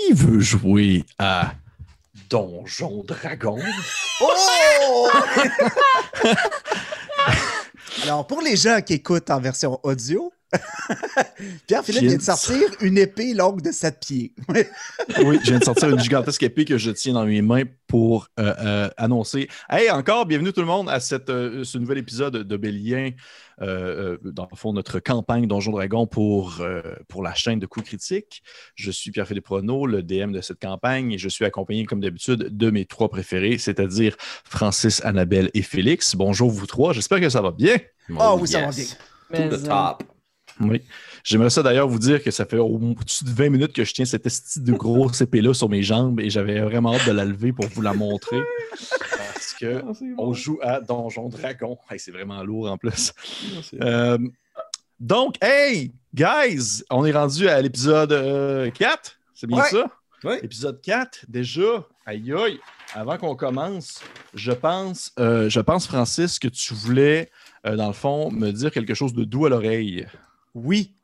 Qui veut jouer à Donjon Dragon? Oh! Alors, pour les gens qui écoutent en version audio, Pierre-Philippe vient de sortir une épée longue de 7 pieds. oui, je viens de sortir une gigantesque épée que je tiens dans mes mains pour euh, euh, annoncer. Hey, encore, bienvenue tout le monde à cette, euh, ce nouvel épisode de Bélien. dans le fond, notre campagne Donjon Dragon pour, pour la chaîne de coups critiques. Je suis Pierre-Philippe Renault, le DM de cette campagne, et je suis accompagné, comme d'habitude, de mes trois préférés, c'est-à-dire Francis, Annabelle et Félix. Bonjour, vous trois. J'espère que ça va bien. Oh oui, ça va bien. Tout le top. Oui. J'aimerais ça d'ailleurs vous dire que ça fait au-dessus de 20 minutes que je tiens cette style de grosse épée-là sur mes jambes et j'avais vraiment hâte de la lever pour vous la montrer. Parce que ah, on joue à Donjon Dragon. c'est vraiment lourd en plus. Ah, euh, donc, hey, guys, on est rendu à l'épisode 4. Euh, c'est bien ça? Oui. Épisode 4, déjà. Aïe aïe. Avant qu'on commence, je pense, euh, je pense, Francis, que tu voulais, dans le fond, me dire quelque chose de doux à l'oreille. Oui.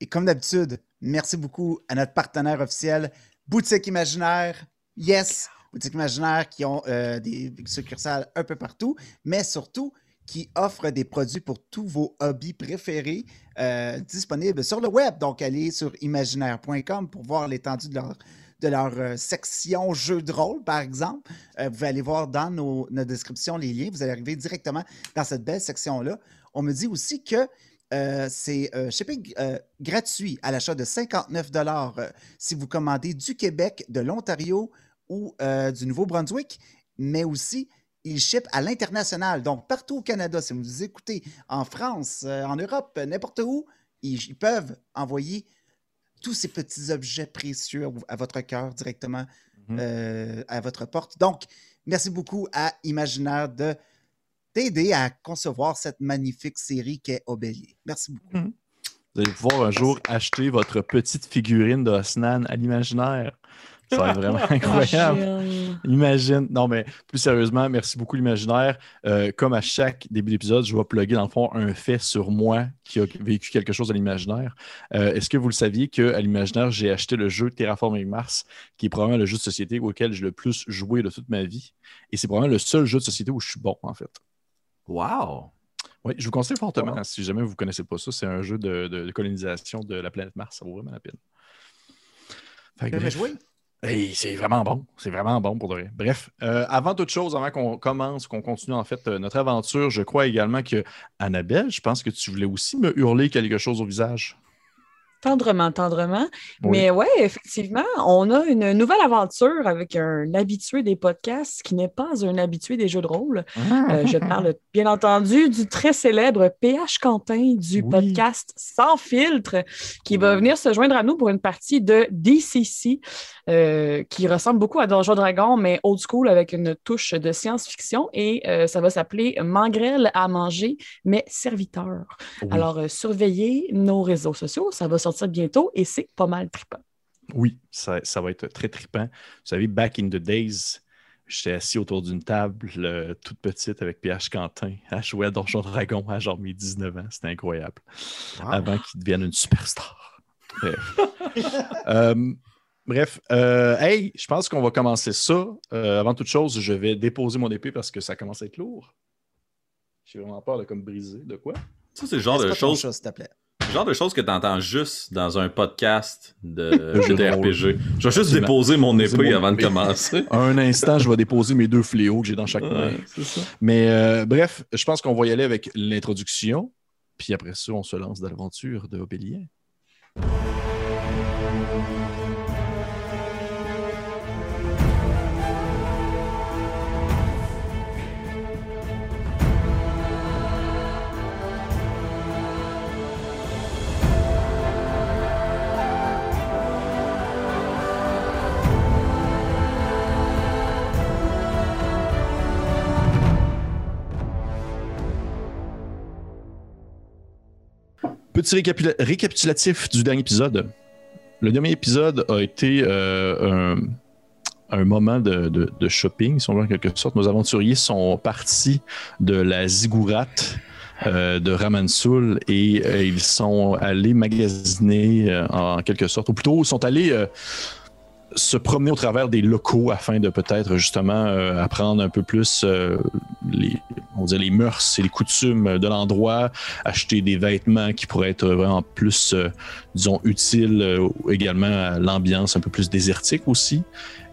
Et comme d'habitude, merci beaucoup à notre partenaire officiel, Boutique Imaginaire. Yes, Boutique Imaginaire qui ont euh, des succursales un peu partout, mais surtout qui offrent des produits pour tous vos hobbies préférés euh, disponibles sur le web. Donc, allez sur imaginaire.com pour voir l'étendue de leur, de euh, section jeux de rôle, par exemple. vous pouvez aller voir dans nos, descriptions les liens. Vous allez arriver directement dans cette belle section-là. On me dit aussi que euh, c'est euh, shipping euh, gratuit à l'achat de 59 si vous commandez du Québec, de l'Ontario ou du Nouveau-Brunswick, mais aussi ils ship à l'international. Donc, partout au Canada, si vous écoutez en France, en Europe, n'importe où, ils, peuvent envoyer tous ces petits objets précieux à votre cœur directement mm-hmm. à votre porte. Donc, merci beaucoup à Imaginaire de t'aider à concevoir cette magnifique série qu'est Obélier. Merci beaucoup. Mhm. Vous allez pouvoir un jour acheter votre petite figurine de Osnan à l'imaginaire. Ça va être vraiment incroyable. Imagine. Non, mais plus sérieusement, merci beaucoup, l'imaginaire. Euh, comme à chaque début d'épisode, je vais plugger dans le fond un fait sur moi qui a vécu quelque chose à l'imaginaire. Euh, est-ce que vous le saviez qu'à l'imaginaire, j'ai acheté le jeu Terraforming Mars, qui est probablement le jeu de société auquel j'ai le plus joué de toute ma vie? Et c'est probablement le seul jeu de société où je suis bon, en fait. Wow! Oui, je vous conseille fortement. Si jamais vous ne connaissez pas ça, c'est un jeu de, colonisation de la planète Mars. Ça vaut vraiment la peine. c'est vraiment bon. C'est vraiment bon pour de vrai. Bref, euh, avant toute chose, avant qu'on commence, qu'on continue en fait euh, notre aventure, je crois également que Annabelle, je pense que tu voulais aussi me hurler quelque chose au visage. Tendrement, tendrement. Mais ouais, effectivement, on a une nouvelle aventure avec un habitué des podcasts qui n'est pas un habitué des jeux de rôle. Euh, je parle bien entendu du très célèbre PH Quentin du podcast Sans filtre qui va venir se joindre à nous pour une partie de DCC euh, qui ressemble beaucoup à Donjon Dragon, mais old school avec une touche de science-fiction et euh, ça va s'appeler Mangrel à manger, mais serviteur. Alors, surveillez nos réseaux sociaux, ça va sortir bientôt et c'est pas mal trippant. Oui, ça, va être très trippant. Vous savez, back in the days, j'étais assis autour d'une table toute petite avec PH Quentin à jouer à Donjon Dragon à genre mes 19 ans. C'était incroyable. Avant qu'il devienne une superstar. Bref. Euh, bref, euh, hey, je pense qu'on va commencer ça. Euh, avant toute chose, je vais déposer mon épée parce que ça commence à être lourd. J'ai vraiment peur de comme briser. De quoi? Ça, c'est le genre de choses. genre de choses que tu entends juste dans un podcast de RPG. Je vais juste déposer mon épée avant de commencer. un instant, je vais déposer mes deux fléaux que j'ai dans chaque main. Mais euh, bref, je pense qu'on va y aller avec l'introduction. Puis après ça, on se lance dans l'aventure de Obélien. Petit récapitulatif du dernier épisode. Le dernier épisode a été euh, un, moment de, shopping, si on veut en quelque sorte. Nos aventuriers sont partis de la ziggourate euh, de Ramansoul et euh, ils sont allés magasiner en quelque sorte, ou plutôt sont allés se promener au travers des locaux afin de peut-être justement euh, apprendre un peu plus euh, les, on dirait les mœurs et les coutumes de l'endroit, acheter des vêtements qui pourraient être vraiment plus, euh, disons, utiles également à l'ambiance un peu plus désertique aussi.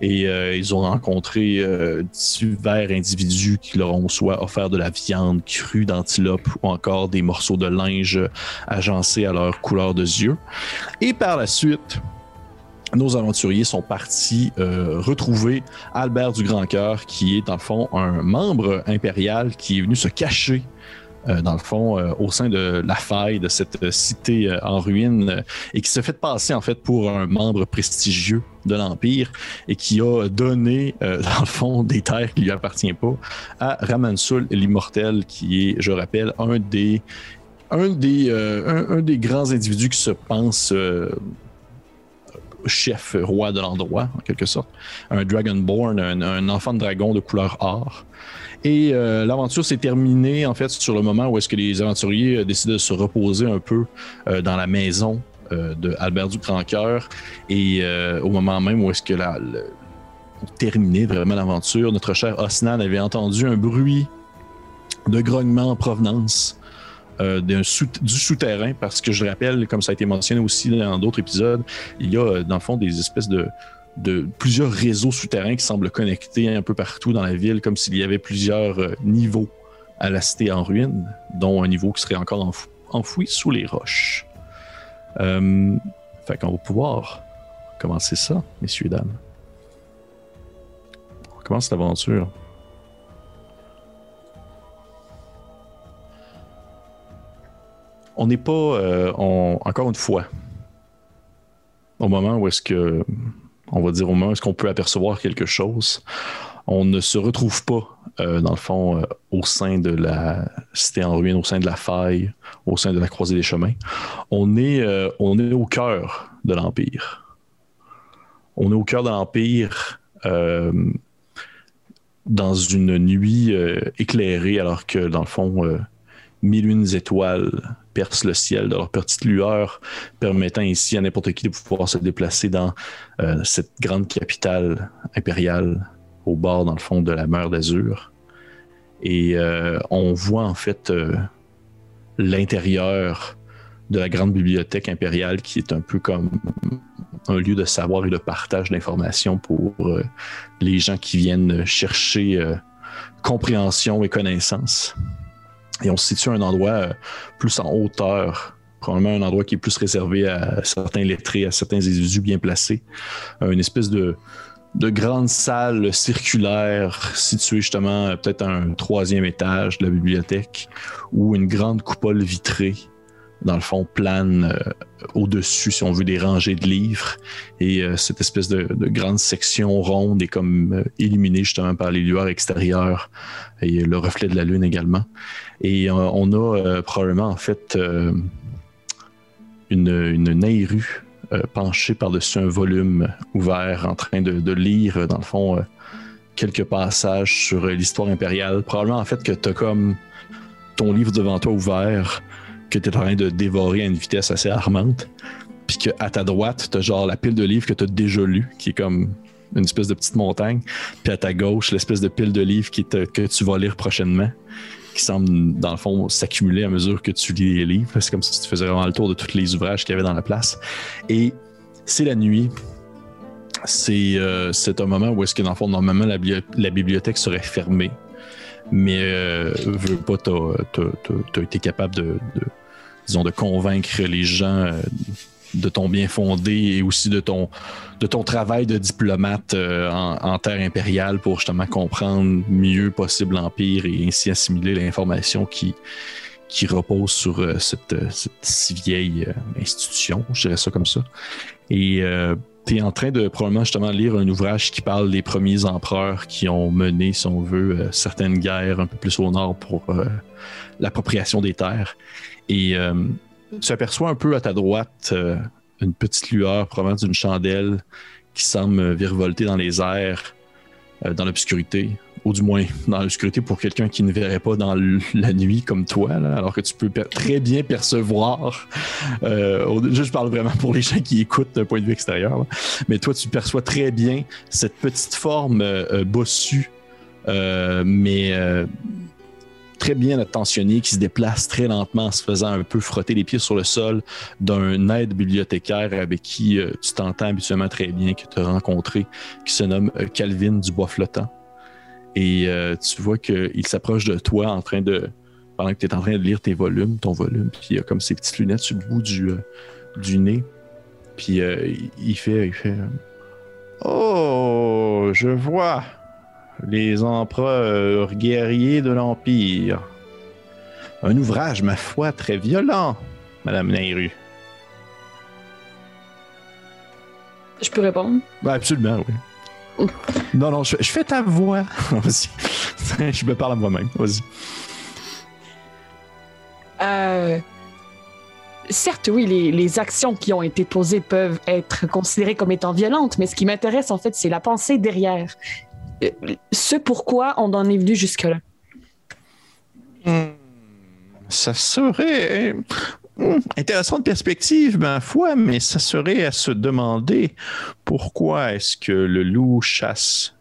Et ils ont rencontré divers individus qui leur ont soit offert de la viande crue d'antilope ou encore des morceaux de linge agencés à leur couleur de yeux. Et par la suite, nos aventuriers sont partis euh, retrouver Albert du Grand Cœur, qui est le fond un membre impérial qui est venu se cacher euh, dans le fond, euh, au sein de la faille de cette cité en ruine et qui se fait passer en fait pour un membre prestigieux de l'Empire et qui a donné, dans le fond, des terres qui lui appartiennent pas à Ramansul l'Immortel, qui est, je rappelle, un des, un des, un, des grands individus qui se pense chef roi de l'endroit, en quelque sorte. Un Dragonborn, un, un enfant de dragon de couleur or. Et euh, l'aventure s'est terminée, en fait, sur le moment où est-ce que les aventuriers euh, décident de se reposer un peu euh, dans la maison de Albert du Grand Cœur. Et au moment même où est-ce que la, terminé vraiment l'aventure, notre cher Osnan avait entendu un bruit de grognement en provenance euh, du souterrain, parce que je le rappelle, comme ça a été mentionné aussi dans d'autres épisodes, il y a euh, dans le fond des espèces de, plusieurs réseaux souterrains qui semblent connectés un peu partout dans la ville, comme s'il y avait plusieurs euh, niveaux à la cité en ruine, dont un niveau qui serait encore enfoui sous les roches. fait qu'on va pouvoir commencer ça, messieurs et dames. On commence l'aventure. On n'est pas, euh, encore une fois, au moment où est-ce que, on va dire au moment où est-ce qu'on peut apercevoir quelque chose, on ne se retrouve pas, euh, dans le fond, euh, au sein de la cité en ruine, au sein de la faille, au sein de la croisée des chemins. On est, on est au cœur de l'Empire. On est au cœur de l'Empire dans une nuit éclairée, alors que, dans le fond, mille une étoiles percent le ciel de leur petite lueur, permettant ici à n'importe qui de pouvoir se déplacer dans euh, cette grande capitale impériale au bord, dans le fond, de la mer d'Azur. Et euh, on voit en fait euh, l'intérieur de la grande bibliothèque impériale qui est un peu comme un lieu de savoir et de partage d'informations pour les gens qui viennent chercher compréhension et connaissance. Et on se situe à un endroit euh, plus en hauteur, probablement un endroit qui est plus réservé à certains lettrés, à certains individus bien placés. Euh, une espèce de, de grande salle circulaire située justement euh, peut-être à un troisième étage de la bibliothèque, où une grande coupole vitrée dans le fond, plane au-dessus, si on veut, des rangées de livres. Et cette espèce de, grande section ronde est comme illuminée justement par les lueurs extérieures et le reflet de la lune également. Et euh, on a euh, probablement en fait euh, une, une penchée par-dessus un volume ouvert en train de, lire, dans le fond, quelques passages sur l'histoire impériale. Probablement en fait que tu as comme ton livre devant toi ouvert, que tu es en train de dévorer à une vitesse assez armante. Puis qu'à ta droite, tu as genre la pile de livres que tu as déjà lu, qui est comme une espèce de petite montagne. Puis à ta gauche, l'espèce de pile de livres que tu vas lire prochainement qui semble, dans le fond, s'accumuler à mesure que tu lis les livres. C'est comme si tu faisais vraiment le tour de tous les ouvrages qu'il y avait dans la place. Et c'est la nuit. C'est euh, un moment où est-ce que, dans le fond, normalement, la, bibliothèque serait fermée. Mais, euh, veux pas, tu as, été capable de, disons, de convaincre les gens euh, de ton bien fondé et aussi de ton, de ton travail de diplomate euh, en, terre impériale pour justement comprendre mieux possible l'Empire et ainsi assimiler l'information qui, qui repose sur euh, cette, si vieille institution, je dirais ça comme ça. Et tu en train de probablement justement lire un ouvrage qui parle des premiers empereurs qui ont mené, si on veut, certaines guerres un peu plus au nord pour l'appropriation des terres. Et tu aperçois un peu à ta droite euh, une petite lueur provenant d'une chandelle qui semble virevolter dans les airs, euh, dans l'obscurité. ou du moins dans l'obscurité pour quelqu'un qui ne verrait pas dans la nuit comme toi, alors que tu peux très bien percevoir. Euh, je parle vraiment pour les gens qui écoutent d'un point de vue extérieur, mais toi, tu perçois très bien cette petite forme euh, bossue, mais très bien attentionné, qui se déplace très lentement en se faisant un peu frotter les pieds sur le sol d'un aide bibliothécaire avec qui tu t'entends habituellement très bien, que tu as rencontré, qui se nomme Calvin Dubois Flottant. Et euh, tu vois qu'il s'approche de toi en train de. pendant que tu es en train de lire tes volumes, ton volume, puis il a comme ses petites lunettes sur le bout du, euh, du nez. Puis euh, il fait. Il fait Oh, je vois les empereurs guerriers de l'Empire. Un ouvrage, ma foi, très violent, Madame Nairu. Je peux répondre? Ben, absolument, oui. Non, non, je, fais ta voix. Vas-y. je me parle à moi-même. Vas-y. Euh, certes, oui, les, actions qui ont été posées peuvent être considérées comme étant violentes, mais ce qui m'intéresse, en fait, c'est la pensée derrière. Euh, ce pourquoi on en est venu jusque-là. Hmm. Ça serait Hmm, intéressante perspective, ma foi, mais ça serait à se demander pourquoi est-ce que le loup chasse?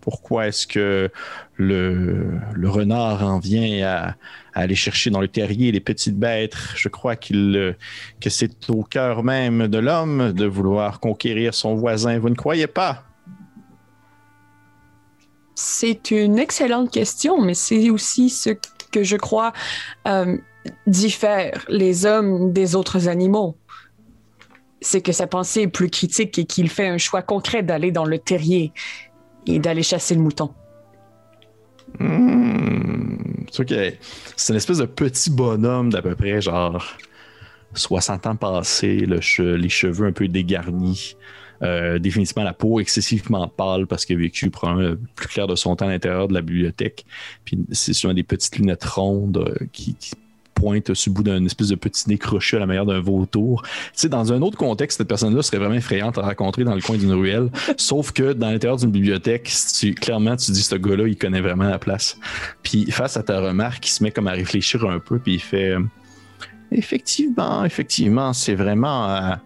Pourquoi est-ce que le, renard en vient à, aller chercher dans le terrier les petites bêtes? Je crois qu'il que c'est au cœur même de l'homme de vouloir conquérir son voisin. Vous ne croyez pas? C'est une excellente question, mais c'est aussi ce que je crois. Euh, diffère les hommes des autres animaux. C'est que sa pensée est plus critique et qu'il fait un choix concret d'aller dans le terrier et d'aller chasser le mouton. Hmm. C'est une espèce de petit bonhomme d'à peu près genre 60 ans passés, les cheveux un peu dégarnis, euh, définitivement la peau excessivement pâle parce qu'il a vécu probablement le plus clair de son temps à l'intérieur de la bibliothèque. Puis c'est souvent des petites lunettes rondes euh, qui pointe sur le bout d'un espèce de petit nez crochu à la manière d'un vautour. Tu sais, dans un autre contexte, cette personne-là serait vraiment effrayante à rencontrer dans le coin d'une ruelle. sauf que dans l'intérieur d'une bibliothèque, tu, clairement, tu dis, ce gars-là, il connaît vraiment la place. Puis face à ta remarque, il se met comme à réfléchir un peu, puis il fait... Effectivement, effectivement, c'est vraiment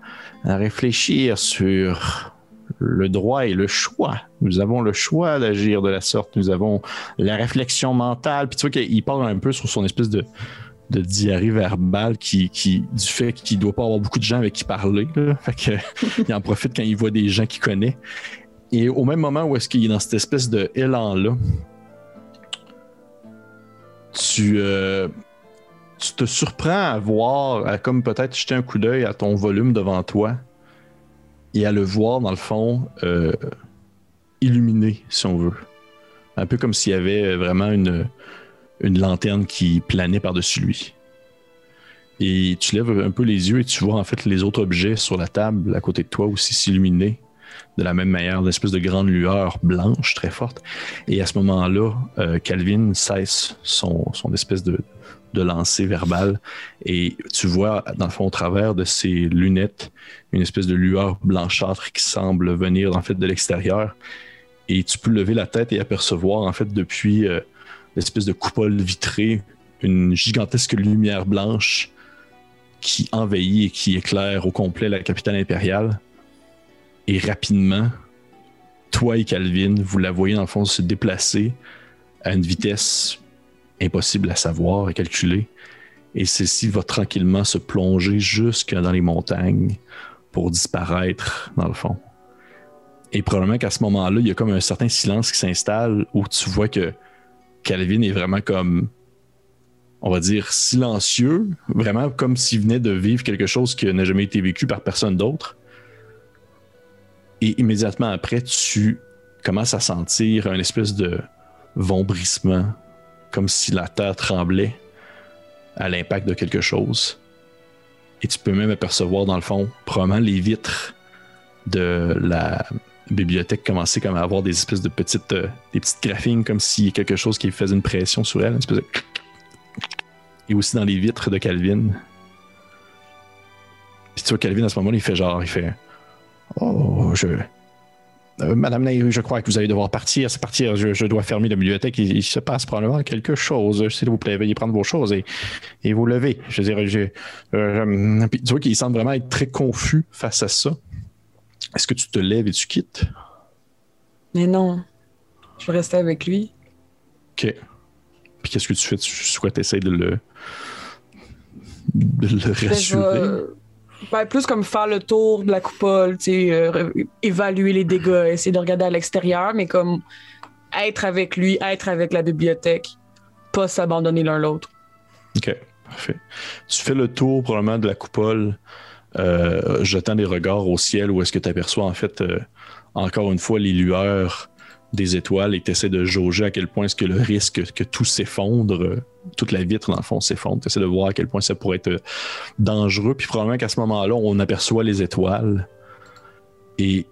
à, réfléchir sur le droit et le choix. Nous avons le choix d'agir de la sorte. Nous avons la réflexion mentale. Puis tu vois qu'il parle un peu sur son espèce de, diarrhée verbale qui, du fait qu'il doit pas avoir beaucoup de gens avec qui parler. Fait il en profite quand il voit des gens qu'il connaît. Et au même moment où est-ce qu'il est dans cette espèce de élan-là, tu, euh, tu te surprends à voir, à comme peut-être jeter un coup d'œil à ton volume devant toi et à le voir, dans le fond, euh, illuminé, si on veut. Un peu comme s'il y avait vraiment une, une lanterne qui planait par-dessus lui. Et tu lèves un peu les yeux et tu vois en fait les autres objets sur la table à côté de toi aussi s'illuminer de la même manière, d'une espèce de grande lueur blanche très forte. Et à ce moment-là, euh, Calvin cesse son, son espèce de, de lancer verbal et tu vois dans le fond au travers de ses lunettes une espèce de lueur blanchâtre qui semble venir en fait de l'extérieur et tu peux lever la tête et apercevoir en fait depuis euh, l'espèce de coupole vitrée, une gigantesque lumière blanche qui envahit et qui éclaire au complet la capitale impériale. Et rapidement, toi et Calvin, vous la voyez dans le fond se déplacer à une vitesse impossible à savoir et calculer. Et celle-ci va tranquillement se plonger jusque dans les montagnes pour disparaître dans le fond. Et probablement qu'à ce moment-là, il y a comme un certain silence qui s'installe où tu vois que Calvin est vraiment comme, on va dire, silencieux, vraiment comme s'il venait de vivre quelque chose qui n'a jamais été vécu par personne d'autre. Et immédiatement après, tu commences à sentir un espèce de vombrissement, comme si la terre tremblait à l'impact de quelque chose. Et tu peux même apercevoir, dans le fond, probablement les vitres de la, bibliothèque commençait comme à avoir des espèces de petites, euh, des petites comme s'il y a quelque chose qui faisait une pression sur elle, une espèce de... Et aussi dans les vitres de Calvin. Puis tu vois, Calvin, à ce moment-là, il fait genre, il fait Oh, je. Madame Nairu, je crois que vous allez devoir partir. C'est partir. Je, dois fermer la bibliothèque. Il, se passe probablement quelque chose. S'il vous plaît, veuillez prendre vos choses et, et vous lever. Je veux dire, tu vois qu'il semble vraiment être très confus face à ça. Est-ce que tu te lèves et tu quittes? Mais non. Je vais rester avec lui. OK. Puis qu'est-ce que tu fais? Tu souhaites essayer de le, de le rassurer? Ben, plus comme faire le tour de la coupole, euh, évaluer les dégâts, essayer de regarder à l'extérieur, mais comme être avec lui, être avec la bibliothèque, pas s'abandonner l'un l'autre. OK, parfait. Tu fais le tour probablement de la coupole, euh, jetant des regards au ciel où est-ce que tu aperçois en fait euh, encore une fois les lueurs des étoiles et tu essaies de jauger à quel point est-ce que le risque que tout s'effondre, toute la vitre dans le fond s'effondre. Tu essaies de voir à quel point ça pourrait être dangereux. Puis probablement qu'à ce moment-là, on aperçoit les étoiles et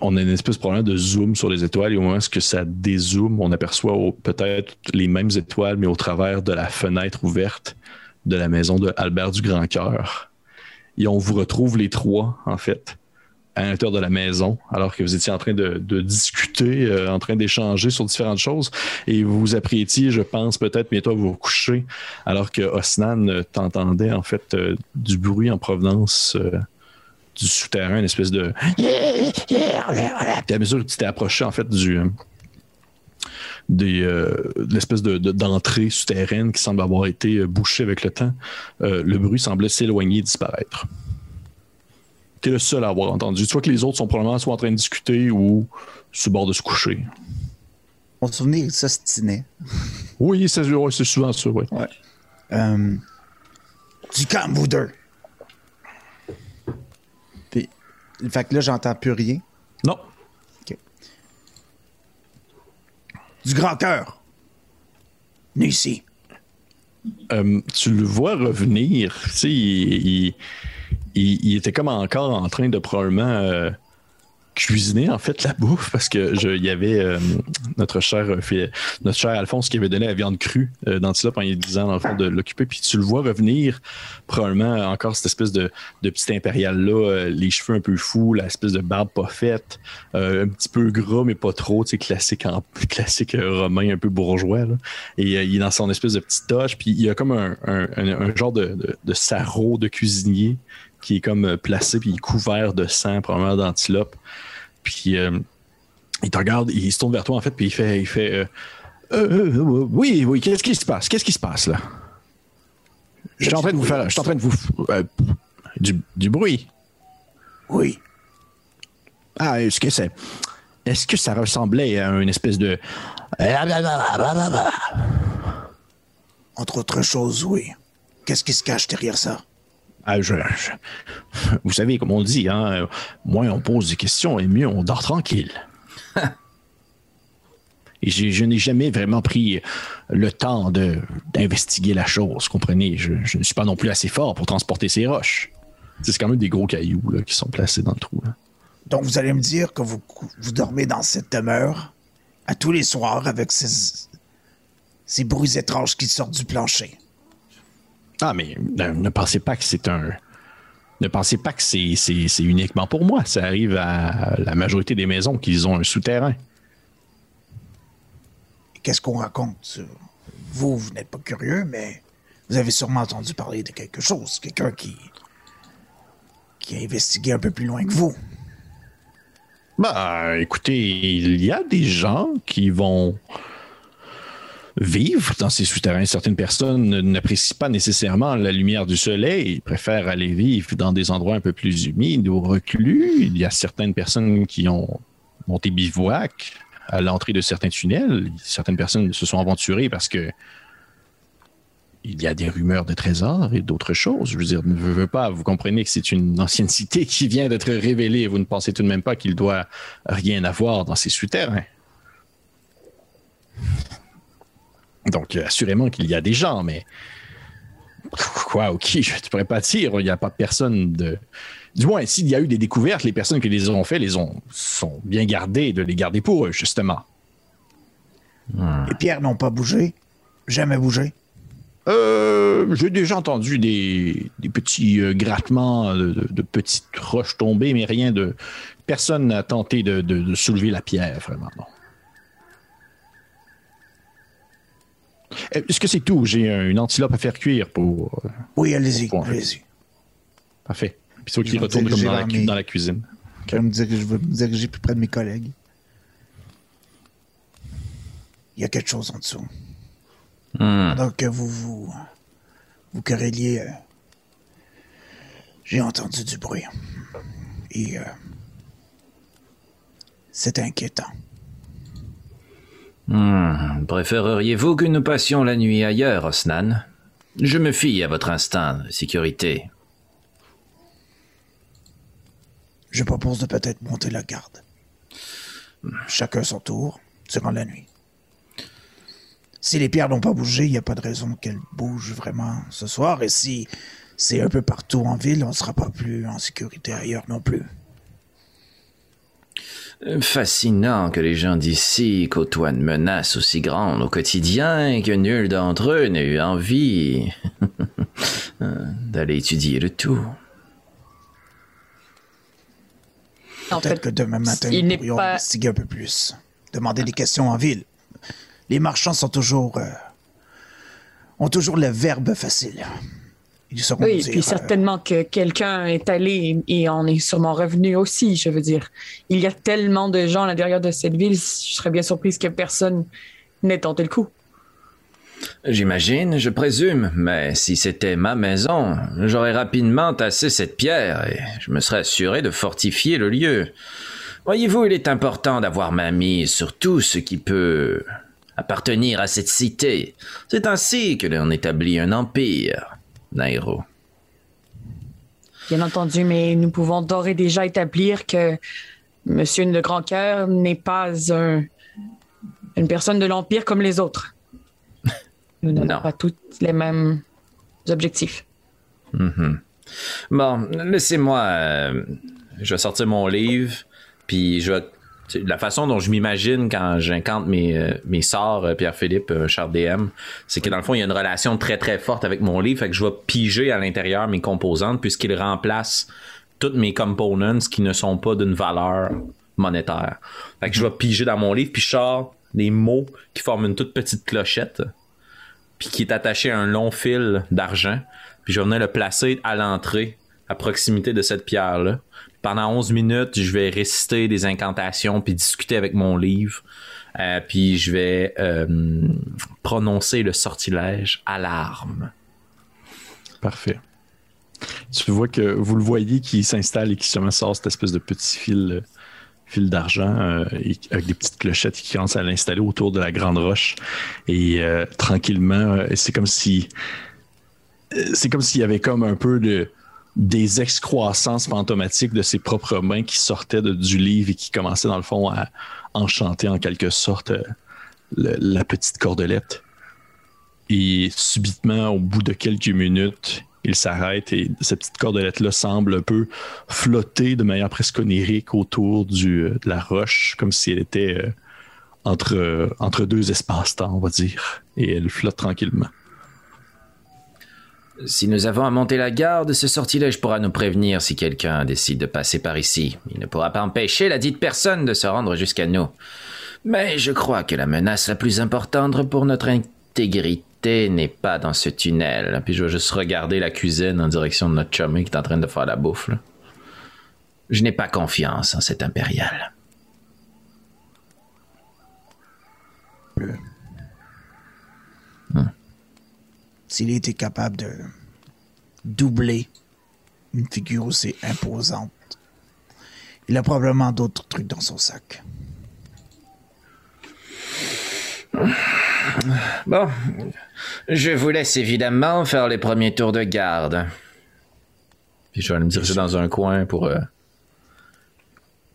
on a une espèce de problème de zoom sur les étoiles et au moment où ça dézoome, on aperçoit peut-être les mêmes étoiles, mais au travers de la fenêtre ouverte de la maison de Albert du Grand Cœur. Et on vous retrouve les trois, en fait, à l'intérieur de la maison, alors que vous étiez en train de, discuter, euh, en train d'échanger sur différentes choses, et vous vous apprêtiez, je pense, peut-être bientôt à vous coucher, alors que Osnan t'entendait en fait euh, du bruit en provenance euh, du souterrain, une espèce de. Puis à mesure que tu t'es approché en fait du. Des, l'espèce de, d'entrée souterraine qui semble avoir été bouchée avec le temps, le bruit semblait s'éloigner, disparaître. T'es le seul à avoir entendu. Tu vois que les autres sont probablement soit en train de discuter ou sur le bord de se coucher. Mon souvenir, il s'ostinait. oui, c'est souvent ça, oui. Ouais. Euh, du calme, vous deux. Puis, fait que là, j'entends plus rien. Non. OK. Du grand cœur. Venez ici. Euh, tu le vois revenir. Tu sais, il il, était comme encore en train de probablement euh, cuisiner en fait la bouffe parce que il y avait euh, notre cher euh, notre cher Alphonse qui avait donné la viande crue d'antilope en lui disant dans le de l'occuper. Puis tu le vois revenir probablement encore cette espèce de, petit impérial là les cheveux un peu fous l'espèce de barbe pas faite un petit peu gras mais pas trop classique classique romain un peu bourgeois et il est dans son espèce de petite toche puis il a comme un, genre de, de, de sarrau de cuisinier qui est comme euh, placé, puis il est couvert de sang, probablement d'antilope. Puis euh, il te regarde, il se tourne vers toi, en fait, puis il fait, il fait euh, Oui, oui, qu'est-ce qui se passe? Qu'est-ce qui se passe là? Je suis en train de vous faire. Je suis en train de vous. du, du bruit. Oui. Ah, est-ce que c'est. Est-ce que ça ressemblait à une espèce de. Entre autres choses, oui. Qu'est-ce qui se cache derrière ça? Ah, vous savez, comme on dit, hein, moins on pose des questions et mieux on dort tranquille. et je n'ai jamais vraiment pris le temps d'investiguer la chose, comprenez? Je, ne suis pas non plus assez fort pour transporter ces roches. C'est quand même des gros cailloux qui sont placés dans le trou. Donc vous allez me dire que vous, vous dormez dans cette demeure à tous les soirs avec ces, ces bruits étranges qui sortent du plancher. Ah, mais ne, pensez pas que c'est un. Ne pensez pas que c'est uniquement pour moi. Ça arrive à la majorité des maisons qu'ils ont un souterrain. Qu'est-ce qu'on raconte? Vous, vous n'êtes pas curieux, mais vous avez sûrement entendu parler de quelque chose. Quelqu'un qui. qui a investigué un peu plus loin que vous. Bah, écoutez, il y a des gens qui vont vivre dans ces souterrains. Certaines personnes n'apprécient pas nécessairement la lumière du soleil, ils préfèrent aller vivre dans des endroits un peu plus humides ou reclus. Il y a certaines personnes qui ont monté bivouac à l'entrée de certains tunnels. Certaines personnes se sont aventurées parce que il y a des rumeurs de trésors et d'autres choses. Je veux dire, ne veux pas, vous comprenez que c'est une ancienne cité qui vient d'être révélée. Vous ne pensez tout de même pas qu'il doit rien avoir dans ces souterrains. Donc, euh, assurément qu'il y a des gens, mais. Quoi, ok, je ne pourrais pas dire, il n'y a pas personne de. Du moins, s'il y a eu des découvertes, les personnes qui les ont fait les ont sont bien gardées de les garder pour eux, justement. Les pierres n'ont pas bougé? Jamais bougé? Euh, j'ai déjà entendu des, petits euh, grattements de, petites roches tombées, mais rien de. Personne n'a tenté de, soulever la pierre, vraiment, non. Est-ce que c'est tout? J'ai une antilope à faire cuire pour. oui, allez-y, allez-y. Parfait. Puis c'est qui retourne comme dans la, dans la, cuisine. Je vais me diriger plus près de mes collègues. Il y a quelque chose en dessous. Hmm. Donc que vous vous, vous querelliez, euh, j'ai entendu du bruit. Et euh, c'est inquiétant. Hmm. Préféreriez-vous que nous passions la nuit ailleurs, Osnan Je me fie à votre instinct de sécurité. Je propose de peut-être monter la garde. Chacun son tour, durant la nuit. Si les pierres n'ont pas bougé, il n'y a pas de raison qu'elles bougent vraiment ce soir. Et si c'est un peu partout en ville, on ne sera pas plus en sécurité ailleurs non plus. Fascinant que les gens d'ici côtoient une menace aussi grande au quotidien et que nul d'entre eux n'ait eu envie d'aller étudier le tout. Peut-être que demain matin, nous pourrions investiguer un peu plus. Demander des questions en ville les marchands sont toujours euh, ont toujours le verbe facile. Ils oui, puis euh, certainement que quelqu'un est allé et on est sûrement revenu aussi, je veux dire. Il y a tellement de gens à l'intérieur de cette ville, je serais bien surprise que personne n'ait tenté le coup. J'imagine, je présume, mais si c'était ma maison, j'aurais rapidement tassé cette pierre et je me serais assuré de fortifier le lieu. Voyez-vous, il est important d'avoir ma mise sur tout ce qui peut appartenir à cette cité. C'est ainsi que l'on établit un empire, Nairo. Bien entendu, mais nous pouvons d'ores et déjà établir que Monsieur de Grand Cœur n'est pas une personne de l'Empire comme les autres. Nous n'avons pas tous les mêmes objectifs. Mm-hmm. Bon, laissez-moi. Euh, je vais sortir mon livre, puis je vais la façon dont je m'imagine quand j'incante mes, euh, mes sorts, euh, Pierre-Philippe, euh, Charles DM, c'est que dans le fond, il y a une relation très très forte avec mon livre, fait que je vais piger à l'intérieur mes composantes puisqu'il remplace toutes mes components qui ne sont pas d'une valeur monétaire. Fait que je vais piger dans mon livre, puis je sors des mots qui forment une toute petite clochette, puis qui est attaché à un long fil d'argent, puis je venir le placer à l'entrée, à proximité de cette pierre-là pendant 11 minutes, je vais réciter des incantations puis discuter avec mon livre. Euh, puis je vais euh, prononcer le sortilège alarme. Parfait. Tu vois que vous le voyez qui s'installe et qui se sort cette espèce de petit fil, euh, fil d'argent avec des petites clochettes qui commencent à l'installer autour de la grande roche. Et tranquillement, c'est comme si c'est comme s'il y avait comme un peu de des excroissances fantomatiques de ses propres mains qui sortaient du livre et qui commençaient dans le fond à enchanter en quelque sorte euh, la petite cordelette. Et subitement, au bout de quelques minutes, il s'arrête et cette petite cordelette-là semble un peu flotter de manière presque onirique autour euh, de la roche, comme si elle était euh, entre, entre deux espaces-temps, on va dire. Et elle flotte tranquillement. Si nous avons à monter la garde, ce sortilège pourra nous prévenir si quelqu'un décide de passer par ici. Il ne pourra pas empêcher la dite personne de se rendre jusqu'à nous. Mais je crois que la menace la plus importante pour notre intégrité n'est pas dans ce tunnel. Puis je vais juste regarder la cuisine en direction de notre chummy qui est en train de faire la bouffe. Je n'ai pas confiance en cet impérial. S'il était capable de doubler une figure aussi imposante, il a probablement d'autres trucs dans son sac. Bon, je vous laisse évidemment faire les premiers tours de garde. Puis je vais me diriger dans un coin pour. Euh,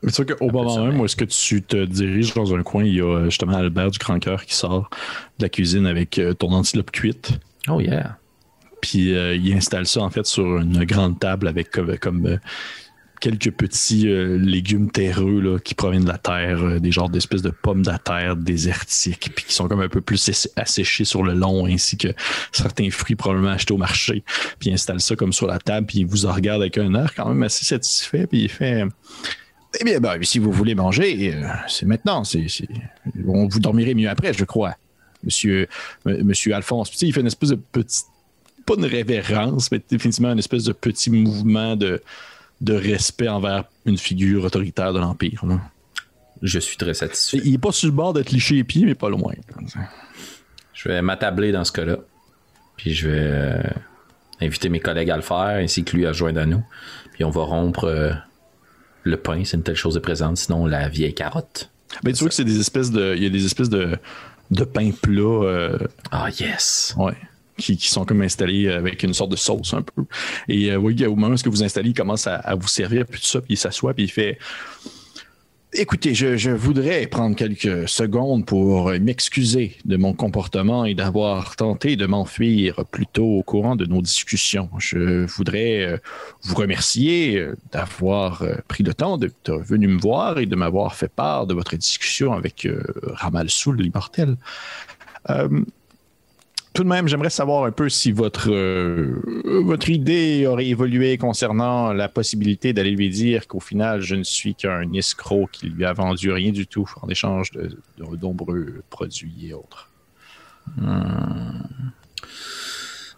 mais c'est sûr qu'au moment même où est-ce que tu te diriges dans un coin, il y a justement Albert du Grand Cœur qui sort de la cuisine avec euh, ton antilope cuite. Oh yeah. Puis euh, il installe ça en fait sur une grande table avec comme, euh, quelques petits euh, légumes terreux qui proviennent de la terre, euh, des genres d'espèces de pommes de terre désertiques, puis qui sont comme un peu plus asséchés sur le long, ainsi que certains fruits probablement achetés au marché. Puis il installe ça comme sur la table, puis il vous regarde avec un air quand même assez satisfait, puis il fait Eh bien, ben, si vous voulez manger, euh, c'est maintenant. C'est, vous dormirez mieux après, je crois. Monsieur, monsieur Alphonse. Puis, il fait une espèce de petit, pas une révérence, mais définitivement une espèce de petit mouvement de, de respect envers une figure autoritaire de l'Empire. Je suis très satisfait. Il n'est pas sur le bord d'être liché les pieds, mais pas loin. Je vais m'attabler dans ce cas-là. Puis je vais euh, inviter mes collègues à le faire, ainsi que lui à joindre à nous. Puis on va rompre euh, le pain, c'est une telle chose de présente, sinon la vieille carotte. Mais tu vois que c'est des espèces de. Il y a des espèces de, de pain plat. Euh, ah, yes! Ouais qui, sont comme installés avec une sorte de sauce un peu. Et euh, oui, au moment où vous installez, il commence à, vous servir, puis tout ça, puis il s'assoit, puis il fait Écoutez, je, voudrais prendre quelques secondes pour m'excuser de mon comportement et d'avoir tenté de m'enfuir plus tôt au courant de nos discussions. Je voudrais euh, vous remercier euh, d'avoir pris le temps d'être venu me voir et de m'avoir fait part de votre discussion avec Ramal Soul, l'immortel tout de même, j'aimerais savoir un peu si votre, euh, votre idée aurait évolué concernant la possibilité d'aller lui dire qu'au final, je ne suis qu'un escroc qui lui a vendu rien du tout en échange de, nombreux produits et autres. Hmm.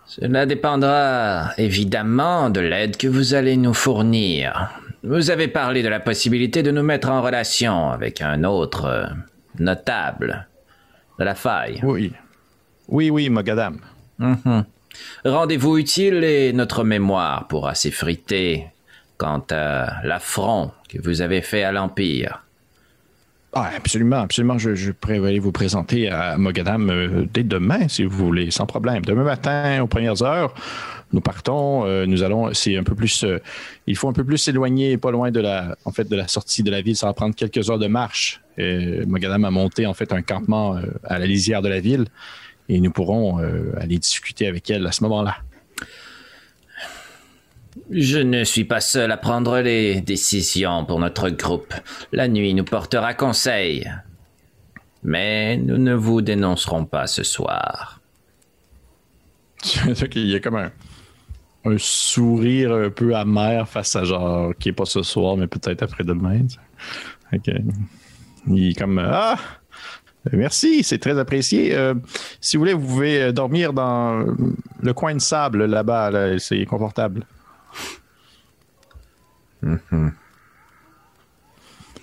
Cela dépendra évidemment de l'aide que vous allez nous fournir. Vous avez parlé de la possibilité de nous mettre en relation avec un autre euh, notable de la faille. Oui, oui, oui, Mogadam. Mhm. Rendez-vous utile et notre mémoire pourra s'effriter quant à l'affront que vous avez fait à l'Empire. Ah, absolument, absolument. Je, je prévois vous présenter à Mogadam euh, dès demain, si vous voulez, sans problème. Demain matin, aux premières heures, nous partons. Euh, nous allons. C'est un peu plus. Euh, il faut un peu plus s'éloigner, pas loin de la, en fait, de la sortie de la ville. Ça va prendre quelques heures de marche. Mogadam a monté en fait un campement à la lisière de la ville et nous pourrons euh, aller discuter avec elle à ce moment-là. Je ne suis pas seul à prendre les décisions pour notre groupe. La nuit nous portera conseil. Mais nous ne vous dénoncerons pas ce soir. Il y a comme un, sourire un peu amer face à genre, qui est pas ce soir, mais peut-être après-demain. Il est comme, ah, Merci, c'est très apprécié. Euh, si vous voulez, vous pouvez euh, dormir dans le coin de sable là-bas. c'est confortable. Mm-hmm.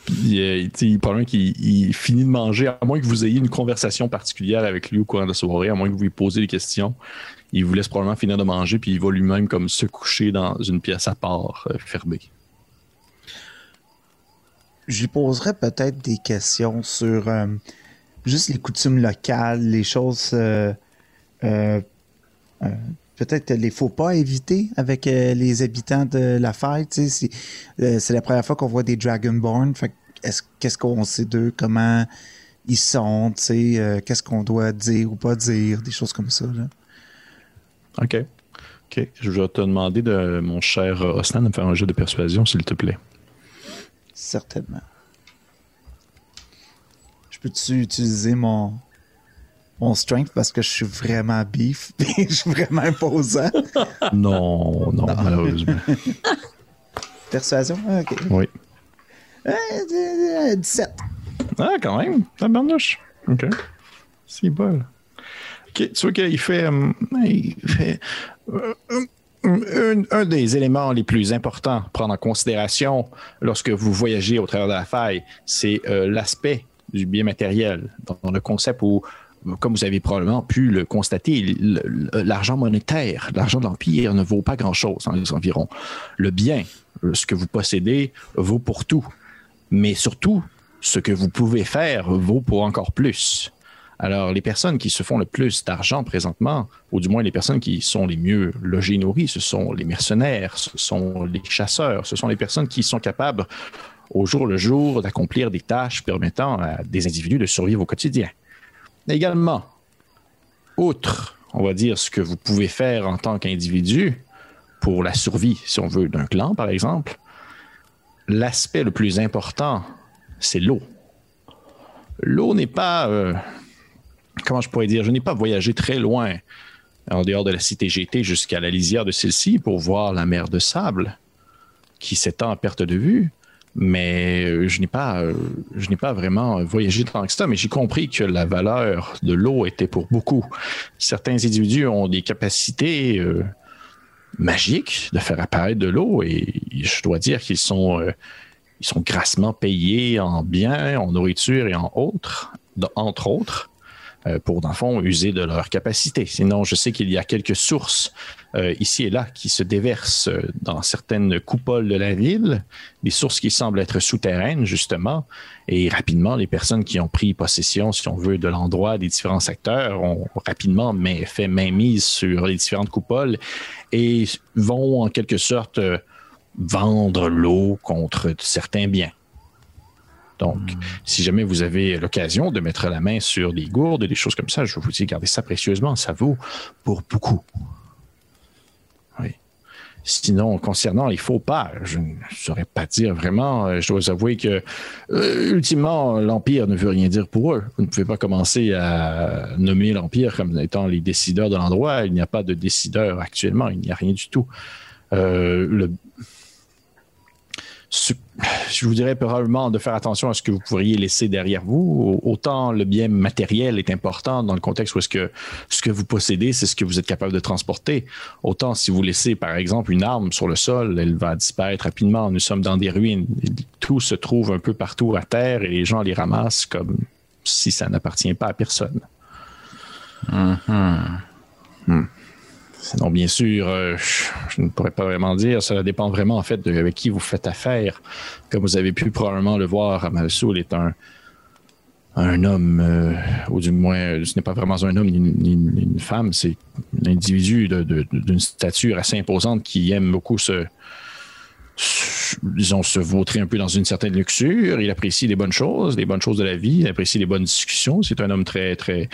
Puis, euh, il, probablement qu'il finit de manger, à moins que vous ayez une conversation particulière avec lui au courant de la soirée, à moins que vous lui posiez des questions. Il vous laisse probablement finir de manger, puis il va lui-même comme se coucher dans une pièce à part, fermée. J'y poserais peut-être des questions sur juste les coutumes locales, les choses. Euh, euh, euh, peut-être les faux pas à éviter avec les habitants de la fête. C'est la première fois qu'on voit des Dragonborn. Qu'est-ce qu'on sait d'eux? Comment ils sont? Qu'est-ce qu'on doit dire ou pas dire? Des choses comme ça. Là. OK. OK. Je vais te demander de mon cher Osnan de me faire un jeu de persuasion, s'il te plaît. Certainement peux-tu utiliser mon, mon strength parce que je suis vraiment beef et je suis vraiment imposant? non, non, malheureusement. Persuasion? Ah, ok. Oui. 17. Ah, quand même. Tabarnouche. OK. C'est bol. OK, tu vois qu'il fait. Euh, il fait euh, un, un, des éléments les plus importants à prendre en considération lorsque vous voyagez au travers de la faille, c'est euh, l'aspect du bien matériel, dans le concept où, comme vous avez probablement pu le constater, l'argent monétaire, l'argent de l'Empire ne vaut pas grand-chose dans les environs. Le bien, ce que vous possédez, vaut pour tout. Mais surtout, ce que vous pouvez faire vaut pour encore plus. Alors, les personnes qui se font le plus d'argent présentement, ou du moins les personnes qui sont les mieux logées et nourries, ce sont les mercenaires, ce sont les chasseurs, ce sont les personnes qui sont capables au jour le jour d'accomplir des tâches permettant à des individus de survivre au quotidien. Également, outre, on va dire, ce que vous pouvez faire en tant qu'individu pour la survie, si on veut, d'un clan, par exemple, l'aspect le plus important, c'est l'eau. L'eau n'est pas, euh, comment je pourrais dire, je n'ai pas voyagé très loin en dehors de la cité GT jusqu'à la lisière de celle-ci pour voir la mer de sable qui s'étend à perte de vue. Mais euh, je n'ai pas, euh, je n'ai pas vraiment voyagé tant que ça, mais j'ai compris que la valeur de l'eau était pour beaucoup. Certains individus ont des capacités magiques de faire apparaître de l'eau et je dois dire qu'ils sont sont grassement payés en biens, en nourriture et en autres, entre autres, euh, pour, dans le fond, user de leur capacité. Sinon, je sais qu'il y a quelques sources euh, ici et là qui se déversent dans certaines coupoles de la ville, des sources qui semblent être souterraines, justement, et rapidement, les personnes qui ont pris possession, si on veut, de l'endroit des différents secteurs ont rapidement fait mainmise sur les différentes coupoles et vont en quelque sorte euh, vendre l'eau contre certains biens. Donc, hmm. si jamais vous avez l'occasion de mettre la main sur des gourdes, des choses comme ça, je vous dis, gardez ça précieusement, ça vaut pour beaucoup. Sinon, concernant les faux pas, je ne saurais pas dire vraiment. Euh, je dois avouer que, euh, ultimement, l'Empire ne veut rien dire pour eux. Vous ne pouvez pas commencer à nommer l'Empire comme étant les décideurs de l'endroit. Il n'y a pas de décideur actuellement. Il n'y a rien du tout. Euh, je vous dirais probablement de faire attention à ce que vous pourriez laisser derrière vous. Autant le bien matériel est important dans le contexte où est-ce que ce que vous possédez, c'est ce que vous êtes capable de transporter. Autant si vous laissez, par exemple, une arme sur le sol, elle va disparaître rapidement. Nous sommes dans des ruines. Tout se trouve un peu partout à terre et les gens les ramassent comme si ça n'appartient pas à personne. Mm-hmm. Hmm. Sinon, bien sûr, euh, je, ne pourrais pas vraiment dire. Cela dépend vraiment, en fait, de avec qui vous faites affaire. Comme vous avez pu probablement le voir, Amalsoul est un, homme, euh, ou du moins, ce n'est pas vraiment un homme ni, une femme, c'est un individu d'une stature assez imposante qui aime beaucoup se, disons, se vautrer un peu dans une certaine luxure. Il apprécie les bonnes choses, les bonnes choses de la vie, il apprécie les bonnes discussions. C'est un homme très, très,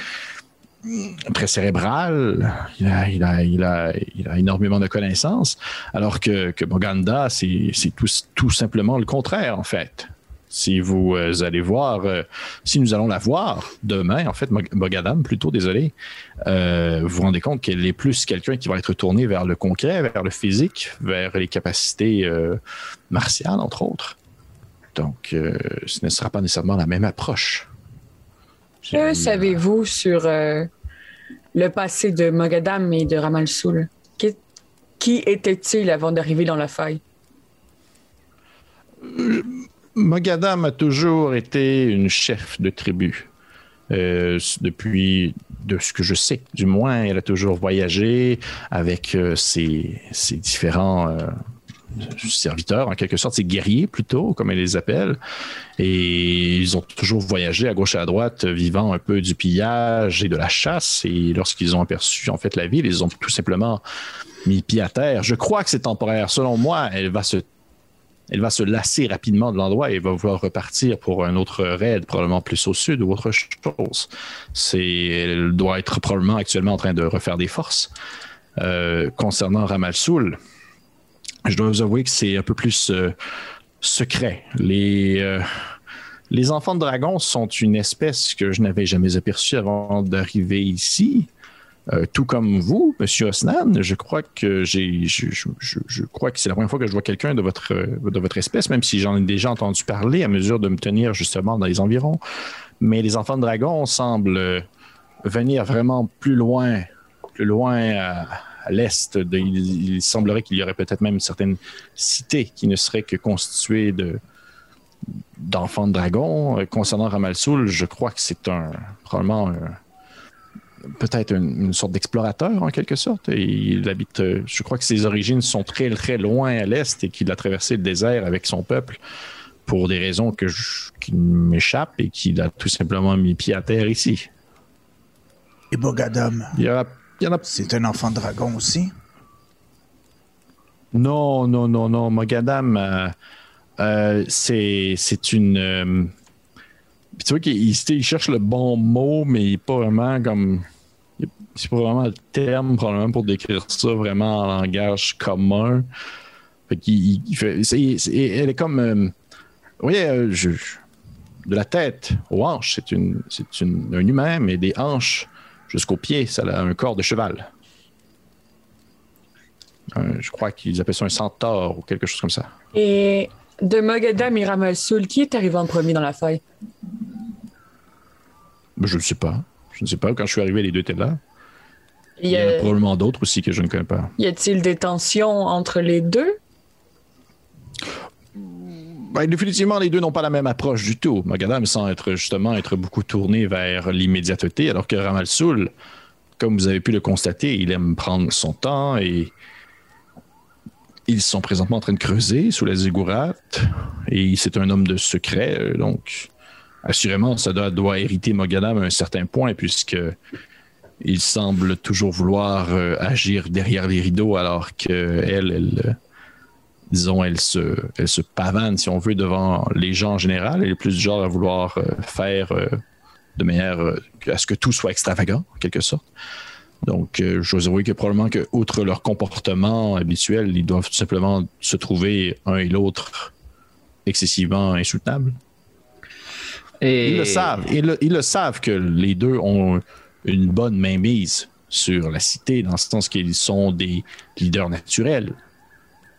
très cérébral, il a, il, a, il, a, énormément de connaissances, alors que, Boganda, c'est tout, tout, simplement le contraire, en fait. Si vous euh, allez voir, euh, si nous allons la voir demain, en fait, Bogadam, plutôt, désolé, euh, vous vous rendez compte qu'elle est plus quelqu'un qui va être tourné vers le concret, vers le physique, vers les capacités martiales, entre autres. Donc, ce ne sera pas nécessairement la même approche. Que savez-vous sur euh, le passé de Mogadam et de Ramal Soul? Qui, était-il avant d'arriver dans la faille? Euh, Mogadam a toujours été une chef de tribu. Euh, depuis, de ce que je sais, du moins, elle a toujours voyagé avec ses, différents serviteurs, en quelque sorte, c'est guerriers plutôt, comme elle les appelle. Et ils ont toujours voyagé à gauche et à droite, vivant un peu du pillage et de la chasse. Et lorsqu'ils ont aperçu en fait la ville, ils ont tout simplement mis pied à terre. Je crois que c'est temporaire. Selon moi, elle va se lasser rapidement de l'endroit et va vouloir repartir pour un autre raid, probablement plus au sud ou autre chose. Elle doit être probablement actuellement en train de refaire des forces. Euh, concernant Ramalsoul, je dois vous avouer que c'est un peu plus euh, secret. Les, euh, les enfants de dragon sont une espèce que je n'avais jamais aperçue avant d'arriver ici. Euh, tout comme vous, Monsieur Osnan, je crois que j'ai, je, crois que c'est la première fois que je vois quelqu'un de votre, de votre espèce, même si j'en ai déjà entendu parler à mesure de me tenir justement dans les environs. Mais les enfants de dragon semblent venir vraiment plus loin, plus loin à, à l'est. Il, semblerait qu'il y aurait peut-être même certaines cités qui ne seraient que constituées de d'enfants de dragons. Euh, concernant Ramalsoul, je crois que c'est un probablement peut-être une, sorte d'explorateur en quelque sorte. Et il habite, euh, je crois que ses origines sont très très loin à l'est et qu'il a traversé le désert avec son peuple pour des raisons que qui m'échappent et qu'il a tout simplement mis pied à terre ici. Et Bogadam. Il y a c'est un enfant de dragon aussi? Non, non, non, non. Mogadam, euh, euh, c'est, une. Euh, tu vois qu'il cherche le bon mot, mais il n'est pas vraiment comme. C'est pas vraiment le terme, probablement, pour décrire ça vraiment en langage commun. elle est comme. Euh, vous voyez, euh, de la tête aux hanches, c'est une, c'est une, un humain, mais des hanches jusqu'aux pieds, ça a un corps de cheval. je crois qu'ils appellent ça un centaure ou quelque chose comme ça. Et de Mogadam et Ramalsoul, qui est arrivé en premier dans la faille? Je ne sais pas. Je ne sais pas. Quand je suis arrivé, les deux étaient là. Il y, a... probablement d'autres aussi que je ne connais pas. Y a-t-il des tensions entre les deux? Ben, définitivement, les deux n'ont pas la même approche du tout. Mogadam semble être justement être beaucoup tourné vers l'immédiateté, alors que Ramalsoul, comme vous avez pu le constater, il aime prendre son temps et ils sont présentement en train de creuser sous la ziggourate et c'est un homme de secret, euh, donc assurément, ça doit, hériter Mogadam à un certain point puisque il semble toujours vouloir euh, agir derrière les rideaux alors qu'elle, elle, disons, elle se, elle se pavane, si on veut, devant les gens en général. Elle est plus du genre à vouloir faire de manière à ce que tout soit extravagant, en quelque sorte. Donc, euh, je vous avoue que probablement que, outre leur comportement habituel, ils doivent tout simplement se trouver un et l'autre excessivement insoutenables. Et... Ils le savent. Ils ils le savent que les deux ont une bonne mainmise sur la cité, dans le sens qu'ils sont des leaders naturels.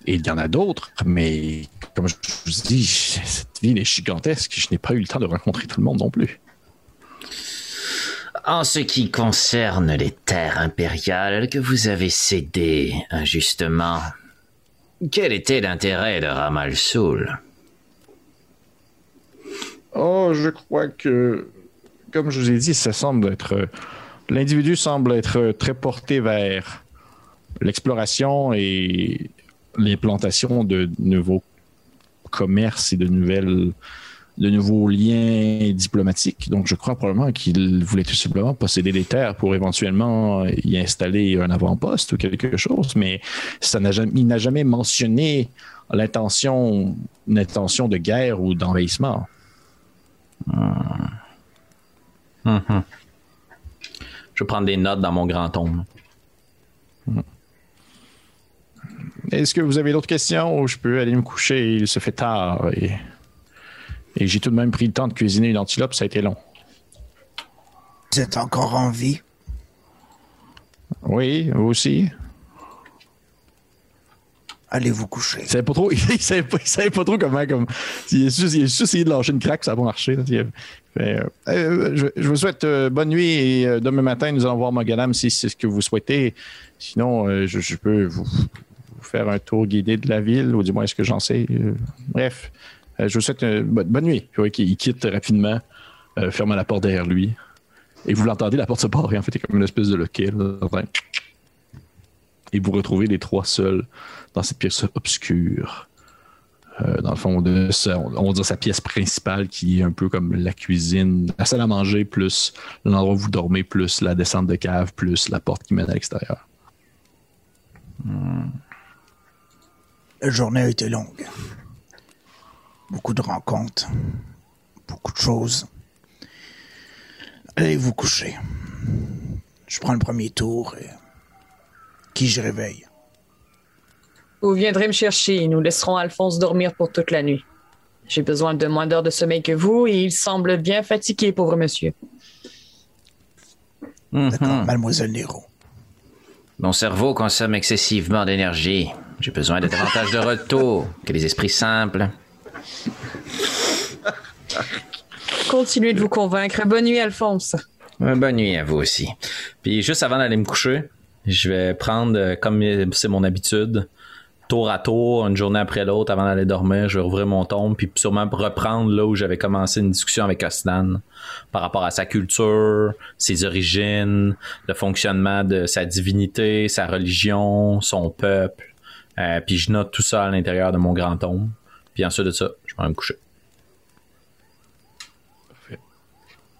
Et il y en a d'autres, mais comme je vous dis, cette ville est gigantesque. Je n'ai pas eu le temps de rencontrer tout le monde non plus. En ce qui concerne les terres impériales que vous avez cédées injustement, quel était l'intérêt de Ramal Soul? Oh, je crois que, comme je vous ai dit, ça semble être. L'individu semble être très porté vers l'exploration et l'implantation de nouveaux commerces et de nouvelles de nouveaux liens diplomatiques. Donc, je crois probablement qu'il voulait tout simplement posséder des terres pour éventuellement y installer un avant-poste ou quelque chose, mais ça n'a jamais, il n'a jamais mentionné l'intention, intention de guerre ou d'envahissement. Hmm. Hmm. Je vais prendre des notes dans mon grand tome. Est-ce que vous avez d'autres questions? Ou je peux aller me coucher? Il se fait tard et et j'ai tout de même pris le temps de cuisiner une antilope, ça a été long. Vous êtes encore en vie? Oui, vous aussi. Allez vous coucher? Il savait pas trop, il savait pas, trop comment. Comme, il, a juste, essayé de lâcher une craque, ça va marcher. Euh, euh, je, vous souhaite euh, bonne nuit et demain matin, nous allons voir Mogadam si c'est ce que vous souhaitez. Sinon, je, peux vous, faire un tour guidé de la ville, ou du moins, est-ce que j'en sais. bref, euh, je vous souhaite une bonne, nuit. il quitte rapidement, euh, fermant la porte derrière lui. Et vous l'entendez, la porte se barre, et en fait, c'est comme une espèce de loquet. Et vous retrouvez les trois seuls dans cette pièce obscure. Euh, dans le fond, de on va dire sa pièce principale qui est un peu comme la cuisine, la salle à manger, plus l'endroit où vous dormez, plus la descente de cave, plus la porte qui mène à l'extérieur. La journée a été longue beaucoup de rencontres, beaucoup de choses. Allez vous coucher. Je prends le premier tour et qui je réveille? Vous viendrez me chercher et nous laisserons Alphonse dormir pour toute la nuit. J'ai besoin de moins d'heures de sommeil que vous et il semble bien fatigué, pauvre monsieur. D'accord, mhm. mademoiselle Nero. Mon cerveau consomme excessivement d'énergie. J'ai besoin de davantage de retour que les esprits simples. Continuez de vous convaincre. Bonne nuit, Alphonse. bonne nuit à vous aussi. Puis juste avant d'aller me coucher, je vais prendre, euh, comme c'est mon habitude, tour à tour, une journée après l'autre, avant d'aller dormir, je vais ouvrir mon tombe, puis sûrement reprendre là où j'avais commencé une discussion avec Osnan par rapport à sa culture, ses origines, le fonctionnement de sa divinité, sa religion, son peuple. Euh, puis je note tout ça à l'intérieur de mon grand tombe. Puis ensuite de ça, je vais me coucher. Parfait.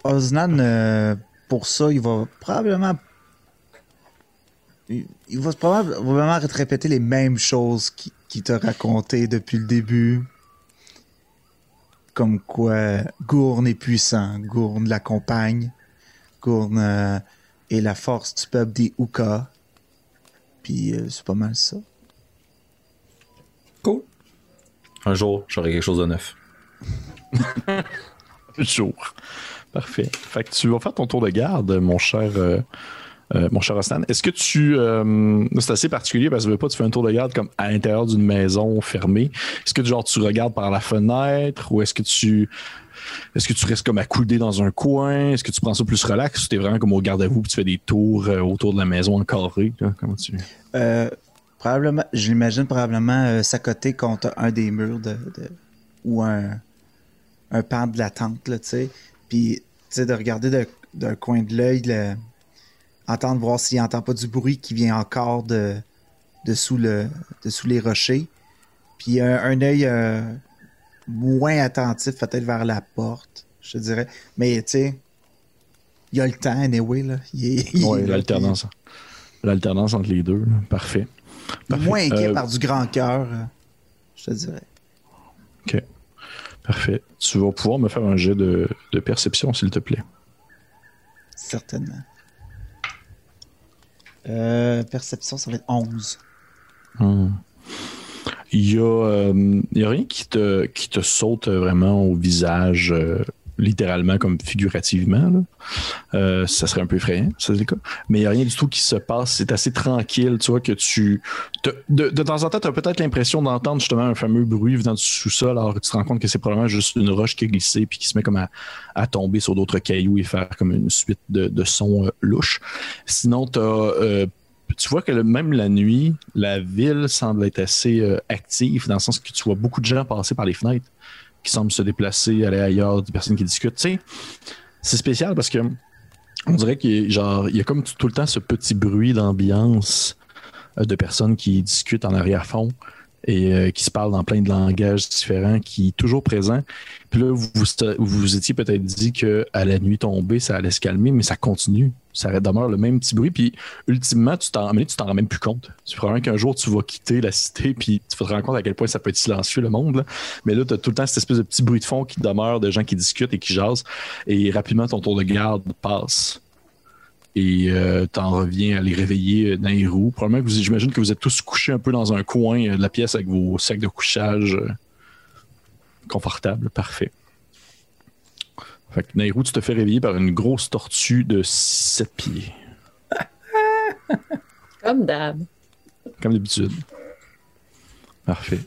Osnan, euh, pour ça, il va probablement. Il, va probablement répéter les mêmes choses qu'il t'a racontées depuis le début. Comme quoi, Gourne est puissant, Gourne l'accompagne, Gourne euh, est la force du peuple des Uka. Puis euh, c'est pas mal ça. Un jour, j'aurai quelque chose de neuf. Un jour. Parfait. Fait que tu vas faire ton tour de garde, mon cher. Euh, euh, mon cher Ostan, est-ce que tu. Euh, c'est assez particulier parce que tu veux pas tu fais un tour de garde comme à l'intérieur d'une maison fermée. Est-ce que genre tu regardes par la fenêtre ou est-ce que tu. Est-ce que tu restes comme accoudé dans un coin? Est-ce que tu prends ça plus relax ou t'es vraiment comme au garde à vous et tu fais des tours autour de la maison en carré? Comment tu. Probablement, je l'imagine probablement s'accoter contre un des murs de, ou un, un pan de la tente, tu sais. Puis, tu sais, de regarder d'un coin de l'œil, entendre voir s'il n'entend pas du bruit qui vient encore de, dessous, le, les rochers. Puis, un, un œil euh, moins attentif, peut-être vers la porte, je dirais. Mais, tu sais, il y a le temps, anyway, là. Oui, l'alternance. L'alternance entre les deux, Parfait. Moins inquiet euh, par du grand cœur, euh, je te dirais. OK. Parfait. Tu vas pouvoir me faire un jet de, perception, s'il te plaît. Certainement. Euh, perception, ça va être 11. Hmm. Il n'y euh, a, rien qui te, qui te saute vraiment au visage littéralement comme figurativement. Euh, ça serait un peu effrayant, c'est cas. Mais il n'y a rien du tout qui se passe. C'est assez tranquille, tu vois, que tu. De, temps en temps, tu as peut-être l'impression d'entendre justement un fameux bruit venant du sous-sol, alors que tu te rends compte que c'est probablement juste une roche qui a glissé puis qui se met comme à, tomber sur d'autres cailloux et faire comme une suite de, sons euh, louches. Sinon, euh, tu vois que même la nuit, la ville semble être assez active dans le sens que tu vois beaucoup de gens passer par les fenêtres qui semblent se déplacer, aller ailleurs, des personnes qui discutent. C'est spécial parce que on dirait qu'il genre, il y a comme tout le temps ce petit bruit d'ambiance euh, de personnes qui discutent en arrière-fond et euh, qui se parlent dans plein de langages différents, qui est toujours présent. Puis là, vous vous, étiez peut-être dit qu'à la nuit tombée, ça allait se calmer, mais ça continue. Ça demeure le même petit bruit. Puis ultimement, tu t'en, tu t'en rends même plus compte. C'est qu'un jour, tu vas quitter la cité, puis tu vas te rendre compte à quel point ça peut être silencieux, le monde. Mais là, tu as tout le temps cette espèce de petit bruit de fond qui demeure de gens qui discutent et qui jasent. Et rapidement, ton tour de garde passe et euh, t'en reviens à les réveiller dans les roues. Probablement que vous, j'imagine que vous êtes tous couchés un peu dans un coin euh, de la pièce avec vos sacs de couchage euh, confortables. Parfait. Fait que Nairou, tu te fais réveiller par une grosse tortue de 7 pieds. Comme d'hab. Comme d'habitude. Parfait.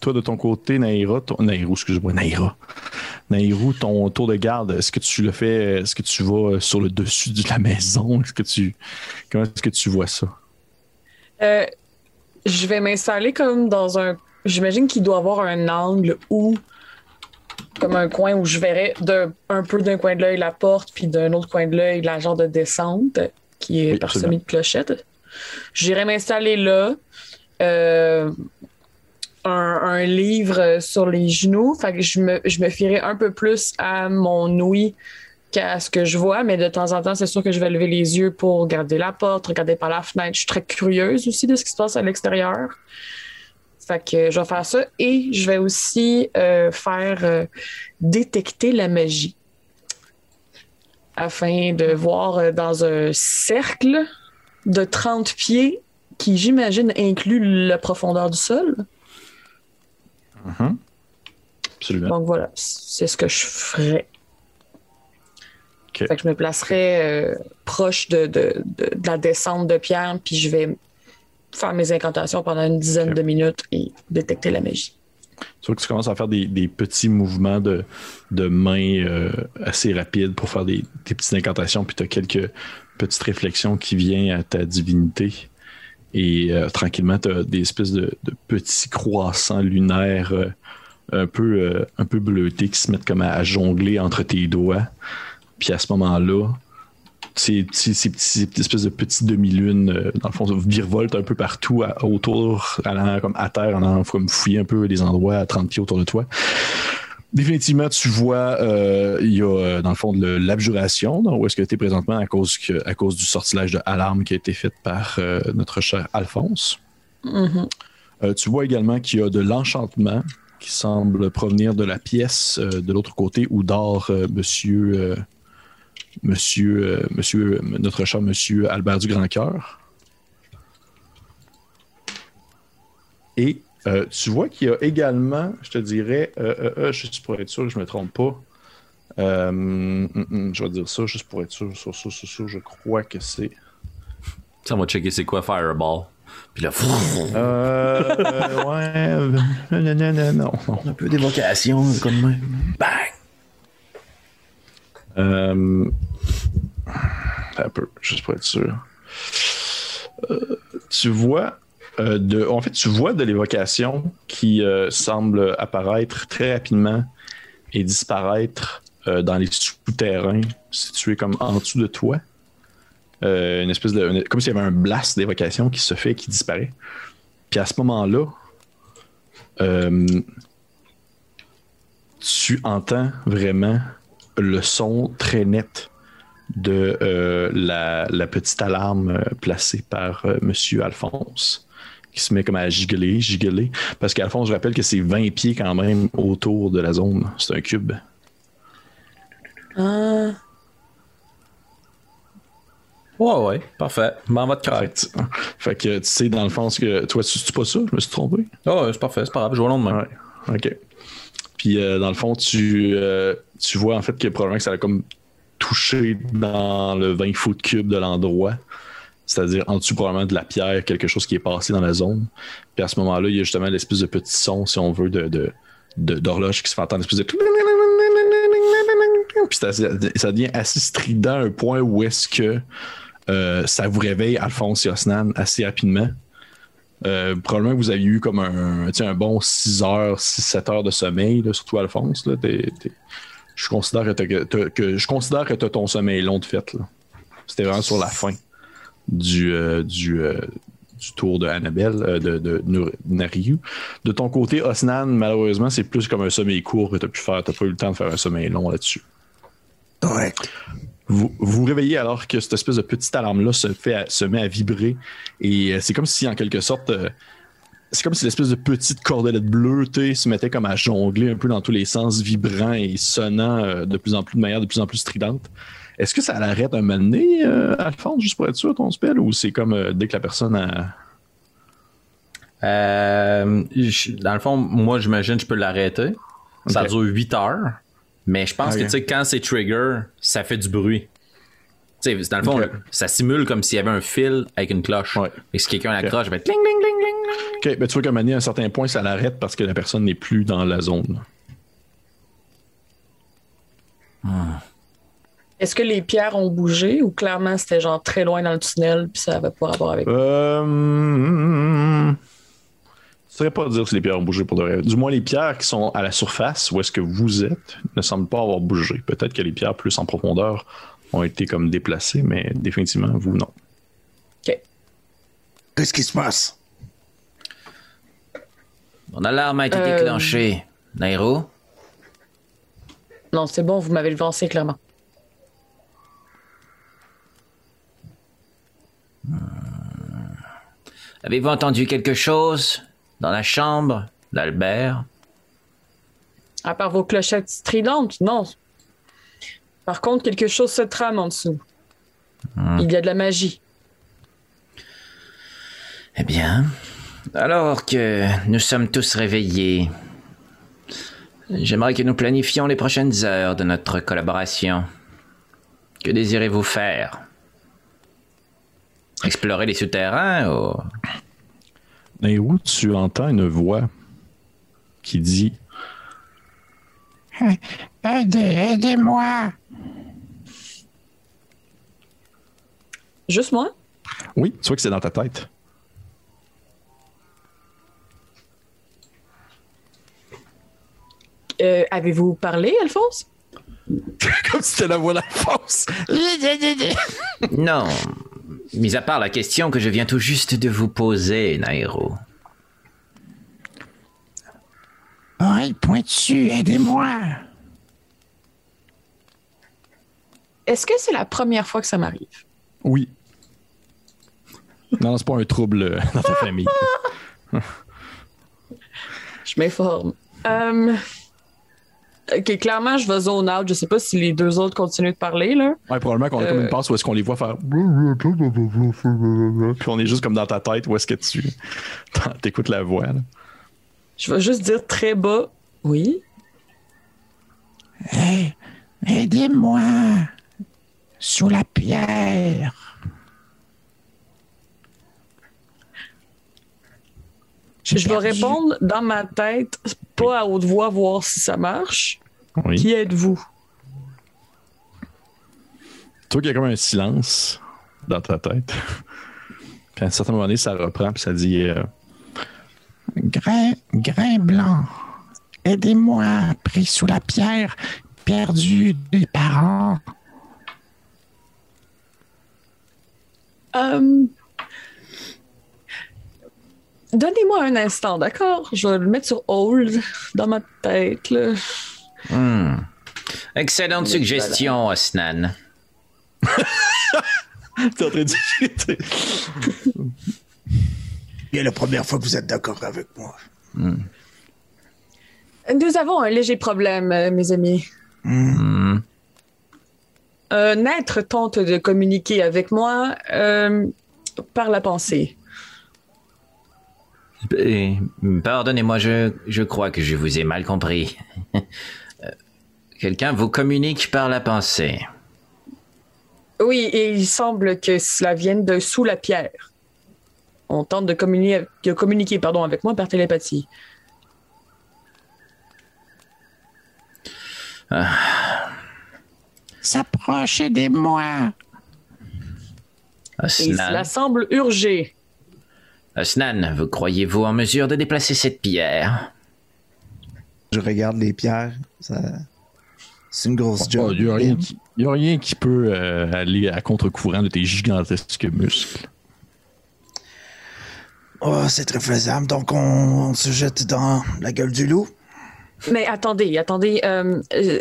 Toi, de ton côté, Naira, ton... Nairou, excuse-moi, Naira. Nairou, ton tour de garde, est-ce que tu le fais, est-ce que tu vas sur le dessus de la maison? Est-ce que tu, comment est-ce que tu vois ça? Euh, je vais m'installer comme dans un, j'imagine qu'il doit avoir un angle où, comme un coin où je verrais un peu d'un coin de l'œil la porte, puis d'un autre coin de l'œil la genre de descente qui est parsemée de clochettes. J'irai m'installer là. Euh, un, livre sur les genoux. Fait que je me, je me fierai un peu plus à mon ouïe qu'à ce que je vois, mais de temps en temps, c'est sûr que je vais lever les yeux pour regarder la porte, regarder par la fenêtre. Je suis très curieuse aussi de ce qui se passe à l'extérieur. Fait que je vais faire ça et je vais aussi euh, faire euh, détecter la magie afin de voir euh, dans un cercle de 30 pieds qui, j'imagine, inclut la profondeur du sol. Mhm. Absolument. Donc voilà, c'est ce que je ferais. Fait que je me placerais euh, proche de, de, la descente de pierre, puis je vais faire mes incantations pendant une dizaine de minutes et détecter la magie. Tu vois que tu commences à faire des, petits mouvements de, de main euh, assez rapides pour faire des, petites incantations, puis tu as quelques petites réflexions qui viennent à ta divinité. Et euh, tranquillement, tu as des espèces de, petits croissants lunaires euh, un, peu, euh, un peu bleutés qui se mettent comme à, jongler entre tes doigts. Puis à ce moment-là, ces, ces, ces, espèces de petites demi-lunes, dans le fond, virevoltent un peu partout autour, allant comme à terre, allant comme fouiller un peu les endroits à 30 pieds autour de toi définitivement, tu vois, euh, il y a euh, dans le fond de l'abjuration, où est-ce que tu es présentement à cause, que, à cause du sortilège de alarme qui a été fait par euh, notre cher Alphonse. Mm-hmm. tu vois également qu'il y a de l'enchantement qui semble provenir de la pièce de l'autre côté où dort monsieur, monsieur, monsieur, notre cher monsieur Albert du Grand Cœur. Et Euh, tu vois qu'il y a également, je te dirais, juste pour être sûr que je ne me trompe pas, hum, hum, je vais dire ça juste pour être sûr, sur ça, sur ça, je crois que c'est. Ça, on va checker c'est quoi Fireball? Puis là, euh, ouais, non, non, non, Un peu d'évocation, comme même. Bang! Euh, un peu, juste pour être sûr. Euh, tu vois, euh, en fait, tu vois de l'évocation qui euh, semble apparaître très rapidement et disparaître dans les souterrains situés comme en dessous de toi. une espèce de. comme s'il y avait un blast d'évocation qui se fait et qui disparaît. Puis à ce moment-là, tu entends vraiment le son très net de euh, la, petite alarme euh, placée par. Euh, Monsieur Alphonse qui se met comme à gigoler, gigoler. Parce qu'Alphonse, je rappelle que c'est 20 pieds quand même autour de la zone. C'est un cube. Ah. Ouais, ouais, parfait. M'en va de correct. Fait que tu sais, dans le fond, que toi, tu pas ça, je me suis trompé. Ah, c'est parfait, c'est pas grave, je vois lendemain. Ouais. Ok. Puis dans le fond, tu, tu vois en fait que probablement que ça a comme touché dans le 20 foot cube de l'endroit. C'est-à-dire en dessous probablement de la pierre, quelque chose qui est passé dans la zone. Puis à ce moment-là, il y a justement l'espèce de petit son, si on veut, de, d'horloge qui se fait entendre, de. Puis ça, devient assez strident à un point où est-ce que ça vous réveille Alphonse et Osnan assez rapidement. Probablement que vous avez eu comme un, un bon 6 heures, 6-7 heures de sommeil, surtout Alphonse. Là, je considère que, je considère que tu as ton sommeil long de fait. C'était vraiment sur la fin du, euh, euh, du, tour de Annabelle, de, de, Nariu. De ton côté, Osnan, malheureusement, c'est plus comme un sommeil court que tu as pu faire. Tu n'as pas eu le temps de faire un sommeil long là-dessus. Ouais. Vous vous réveillez alors que cette espèce de petite alarme-là se, fait se met à vibrer. Et c'est comme si, en quelque sorte, c'est comme si l'espèce de petite cordelette bleue se mettait comme à jongler un peu dans tous les sens, vibrant et sonnant euh, de plus en plus de manière de plus en plus stridente. Est-ce que ça l'arrête un moment donné, euh, Alphonse, juste pour être sûr, ton spell, ou c'est comme euh, dès que la personne a. dans le fond, moi, j'imagine que je peux l'arrêter. Ça dure 8 heures. Mais je pense que, tu sais, quand c'est trigger, ça fait du bruit dans le fond, ça simule comme s'il y avait un fil avec une cloche. Et si quelqu'un l'accroche, okay. va être cling, cling, cling, cling, OK, ben, tu vois qu'à un certain point, ça l'arrête parce que la personne n'est plus dans la zone. Hmm. Est-ce que les pierres ont bougé ou clairement c'était genre très loin dans le tunnel puis ça n'avait pas rapport avec euh... Je ne saurais pas dire si les pierres ont bougé pour de vrai. Du moins, les pierres qui sont à la surface, où est-ce que vous êtes, ne semblent pas avoir bougé. Peut-être que les pierres plus en profondeur ont été comme déplacés, mais définitivement, vous, non. OK. Qu'est-ce qui se passe? Mon alarme a été euh... déclenchée. Nairo? Non, c'est bon, vous m'avez le lancé clairement. Hmm. Avez-vous entendu quelque chose dans la chambre d'Albert? À part vos clochettes stridentes, non. Par contre, quelque chose se trame en dessous. Hmm. Il y a de la magie. Eh bien, alors que nous sommes tous réveillés, j'aimerais que nous planifions les prochaines heures de notre collaboration. Que désirez-vous faire? Explorer les souterrains ou... Et où tu entends une voix qui dit Aidez, aidez-moi Juste moi? Oui, tu vois que c'est dans ta tête. Euh, avez-vous parlé, Alphonse? Comme si c'était la voix d'Alphonse. non. Mis à part la question que je viens tout juste de vous poser, Nairo. Oreille pointue, aidez-moi. Est-ce que c'est la première fois que ça m'arrive? Oui. Non, c'est pas un trouble euh, dans ta famille. je m'informe. Euh, ok, clairement, je vais zone out. Je sais pas si les deux autres continuent de parler, là. Ouais, probablement qu'on a comme une euh, passe où est-ce qu'on les voit faire. Puis on est juste comme dans ta tête où est-ce que tu écoutes la voix, là. Je vais juste dire très bas, oui. Hey, aidez-moi sous la pierre. Je vais répondre dans ma tête, pas à haute voix, voir si ça marche. Oui. Qui êtes-vous? Toi, il y a comme un silence dans ta tête. Puis à un certain moment donné, ça reprend, puis ça dit euh, Grain, grain blanc, aidez-moi, pris sous la pierre, perdu des parents. Euh, Donnez-moi un instant, d'accord? Je vais le mettre sur hold dans ma tête. Là. Hmm. Excellente suggestion, Osnan. T'es en train de. C'est la première fois que vous êtes d'accord avec moi. Nous avons un léger problème, euh, mes amis. Hmm. Un être tente de communiquer avec moi euh, par la pensée. Pardonnez-moi, je, je crois que je vous ai mal compris. Euh, Quelqu'un vous communique par la pensée. Oui, et il semble que cela vienne de sous la pierre. On tente de communiquer, de communiquer pardon, avec moi par télépathie. S'approche, aidez-moi. Et cela Osnan, semble urger. Osnan, vous croyez-vous en mesure de déplacer cette pierre? Je regarde les pierres. Ça... C'est une grosse job. Il n'y a, rien qui- y a rien qui peut euh, aller à contre-courant de tes gigantesques muscles. Oh, c'est très faisable. Donc, on, on se jette dans la gueule du loup. Mais attendez, attendez. euh, euh,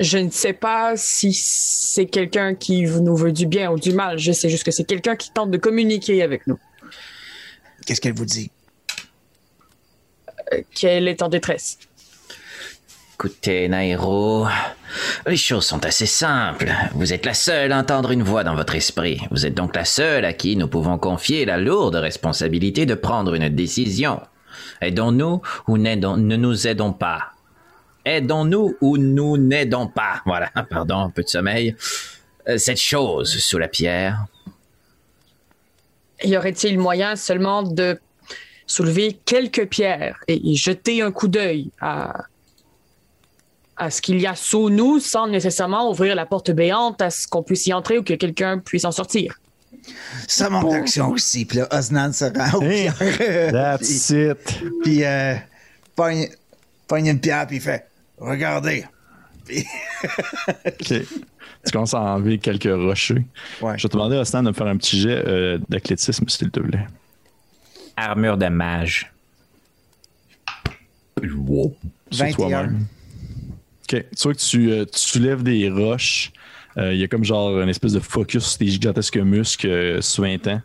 je ne sais pas si c'est quelqu'un qui nous veut du bien ou du mal. Je sais juste que c'est quelqu'un qui tente de communiquer avec nous, Qu'est-ce qu'elle vous dit? euh, qu'elle est en détresse. Écoutez, Nairo, les choses sont assez simples. Vous êtes la seule à entendre une voix dans votre esprit. Vous êtes donc la seule à qui nous pouvons confier la lourde responsabilité de prendre une décision. Aidons-nous ou ne nous aidons pas. Aidons-nous ou nous n'aidons pas. Voilà, pardon, un peu de sommeil. Euh, Cette chose sous la pierre. Y aurait-il moyen seulement de soulever quelques pierres et y jeter un coup d'œil à, à ce qu'il y a sous nous sans nécessairement ouvrir la porte béante à ce qu'on puisse y entrer ou que quelqu'un puisse en sortir? Ça manque d'action aussi. Puis là, Osnan se rend aux Hey, pierres. That's it. Puis, euh, pogne, pogne une pierre, puis il fait Regardez. Puis. Tu commences à enlever quelques rochers. ouais. Je vais te demander à Stan de me faire un petit jet euh, d'athlétisme, s'il te plaît. Armure de mage. Sur 21. toi-même. Ok. Tu vois que tu, euh, tu soulèves des roches. Euh, Il y a comme genre une espèce de focus sur tes gigantesques muscles euh, suintants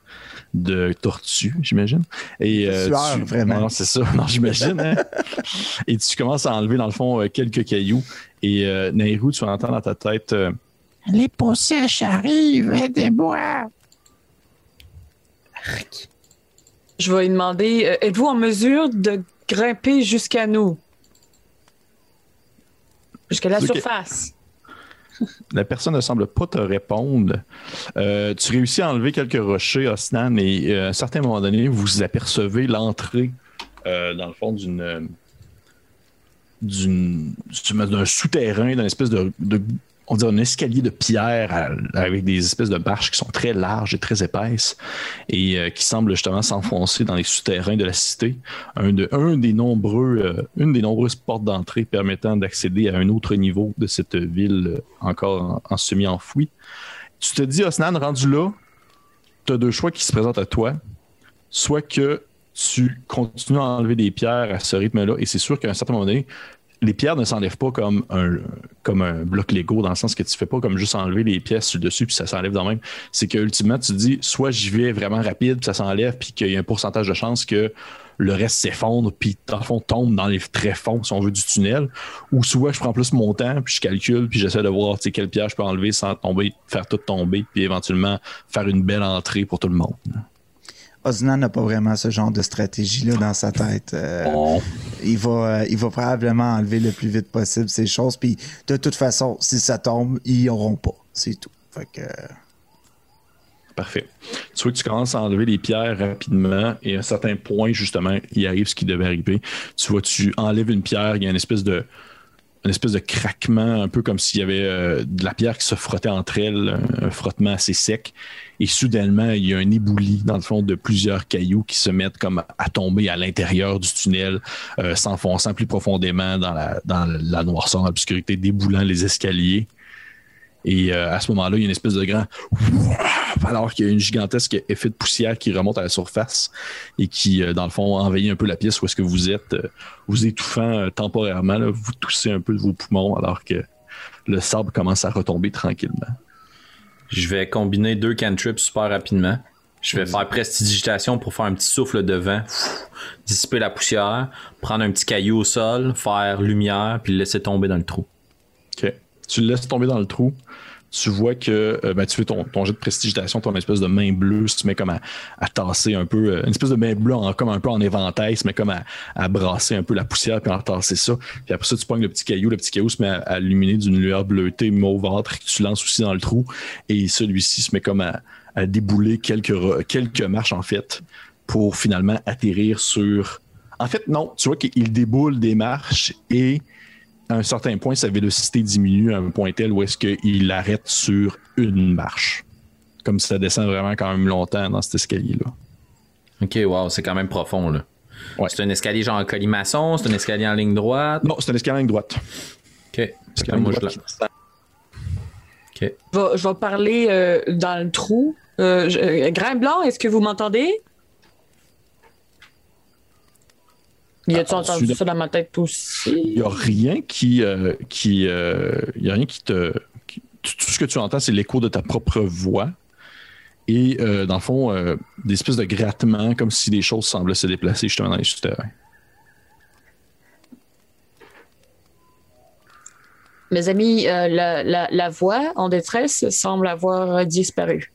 de tortue, j'imagine. Et euh, Sueur, tu- vraiment. Non, c'est ça. Non, j'imagine. hein. Et tu commences à enlever dans le fond euh, quelques cailloux. Et euh, Nairou, tu entends dans ta tête. euh, Les peaux sèches arrivent, aidez-moi. Je vais lui demander euh, êtes-vous en mesure de grimper jusqu'à nous? Jusqu'à la surface. La personne ne semble pas te répondre. Euh, tu réussis à enlever quelques rochers, Osnan, et euh, à un certain moment donné, vous apercevez l'entrée, euh, dans le fond, d'une. d'une d'un souterrain, d'une espèce de- on dirait un escalier de pierre avec des espèces de marches qui sont très larges et très épaisses et euh, qui semblent justement s'enfoncer dans les souterrains de la cité. Un, de, un des nombreux, euh, une des nombreuses portes d'entrée permettant d'accéder à un autre niveau de cette ville euh, encore en, en semi-enfouie. Tu te dis, Osnan, rendu là, tu as deux choix qui se présentent à toi. Soit que tu continues à enlever des pierres à ce rythme-là, et c'est sûr qu'à un certain moment donné, les pierres ne s'enlèvent pas comme un, bloc Lego, dans le sens que tu fais pas comme juste enlever les pièces sur le dessus puis ça s'enlève dans même. C'est que ultimement, tu dis, soit j'y vais vraiment rapide, puis ça s'enlève, puis qu'il y a un pourcentage de chance que le reste s'effondre, puis dans le fond tombe dans les très fonds, si on veut, du tunnel, ou soit je prends plus mon temps, puis je calcule, puis j'essaie de voir quelle pierre je peux enlever sans tomber, faire tout tomber, puis éventuellement faire une belle entrée pour tout le monde. Osnan n'a pas vraiment ce genre de stratégie-là dans sa tête. Euh, il, va, il va probablement enlever le plus vite possible ces choses. Puis de toute façon, si ça tombe, ils n'y auront pas. C'est tout. Fait que. Parfait. Tu vois que tu commences à enlever les pierres rapidement et à un certain point, justement, il arrive ce qui devait arriver. Tu vois, tu enlèves une pierre, il y a une espèce de, une espèce de craquement, un peu comme s'il y avait euh, de la pierre qui se frottait entre elles, un frottement assez sec. Et soudainement, il y a un éboulis, dans le fond, de plusieurs cailloux qui se mettent comme à tomber à l'intérieur du tunnel, euh, s'enfonçant plus profondément dans la, dans la noirceur, l'obscurité, déboulant les escaliers. Et euh, à ce moment-là, il y a une espèce de grand. Alors qu'il y a une gigantesque effet de poussière qui remonte à la surface et qui, euh, dans le fond, envahit un peu la pièce où est-ce que vous êtes, euh, vous étouffant temporairement. vous toussez un peu de vos poumons alors que le sable commence à retomber tranquillement. Je vais combiner deux cantrips super rapidement. Je vais faire prestidigitation pour faire un petit souffle de vent, dissiper la poussière, prendre un petit caillou au sol, faire lumière, puis le laisser tomber dans le trou. OK. Tu le laisses tomber dans le trou. Tu vois que euh, ben, tu fais ton, ton jet de prestigitation, ton espèce de main bleue se met comme à, tasser un peu, euh, une espèce de main bleue en, comme un peu en éventail, se met comme à, brasser un peu la poussière puis à tasser ça. Puis après ça, tu pognes le petit caillou, le petit caillou se met à, illuminer d'une lueur bleutée mauvâtre que tu lances aussi dans le trou et celui-ci se met comme à, débouler quelques, quelques marches en fait pour finalement atterrir sur. En fait, non, tu vois qu'il déboule des marches et à un certain point, sa vélocité diminue à un point tel où est-ce qu'il arrête sur une marche. Comme si ça descend vraiment quand même longtemps dans cet escalier-là. Ok, wow, c'est quand même profond, là. C'est un escalier genre en colimaçon, c'est un escalier en ligne droite? Non, c'est un escalier en ligne droite. Ok. Moi, je, je, vais, parler euh, dans le trou. Euh, euh, Grain blanc, est-ce que vous m'entendez? Y a-tu ah, entendu ça dans ma tête aussi? Il n'y a rien qui. Euh, qui euh, y a rien qui te. tout ce que tu entends, c'est l'écho de ta propre voix. Et euh, dans le fond, des espèces de grattements, comme si des choses semblaient se déplacer justement dans les souterrains. Mes amis, la, la, la, voix en détresse semble avoir disparu.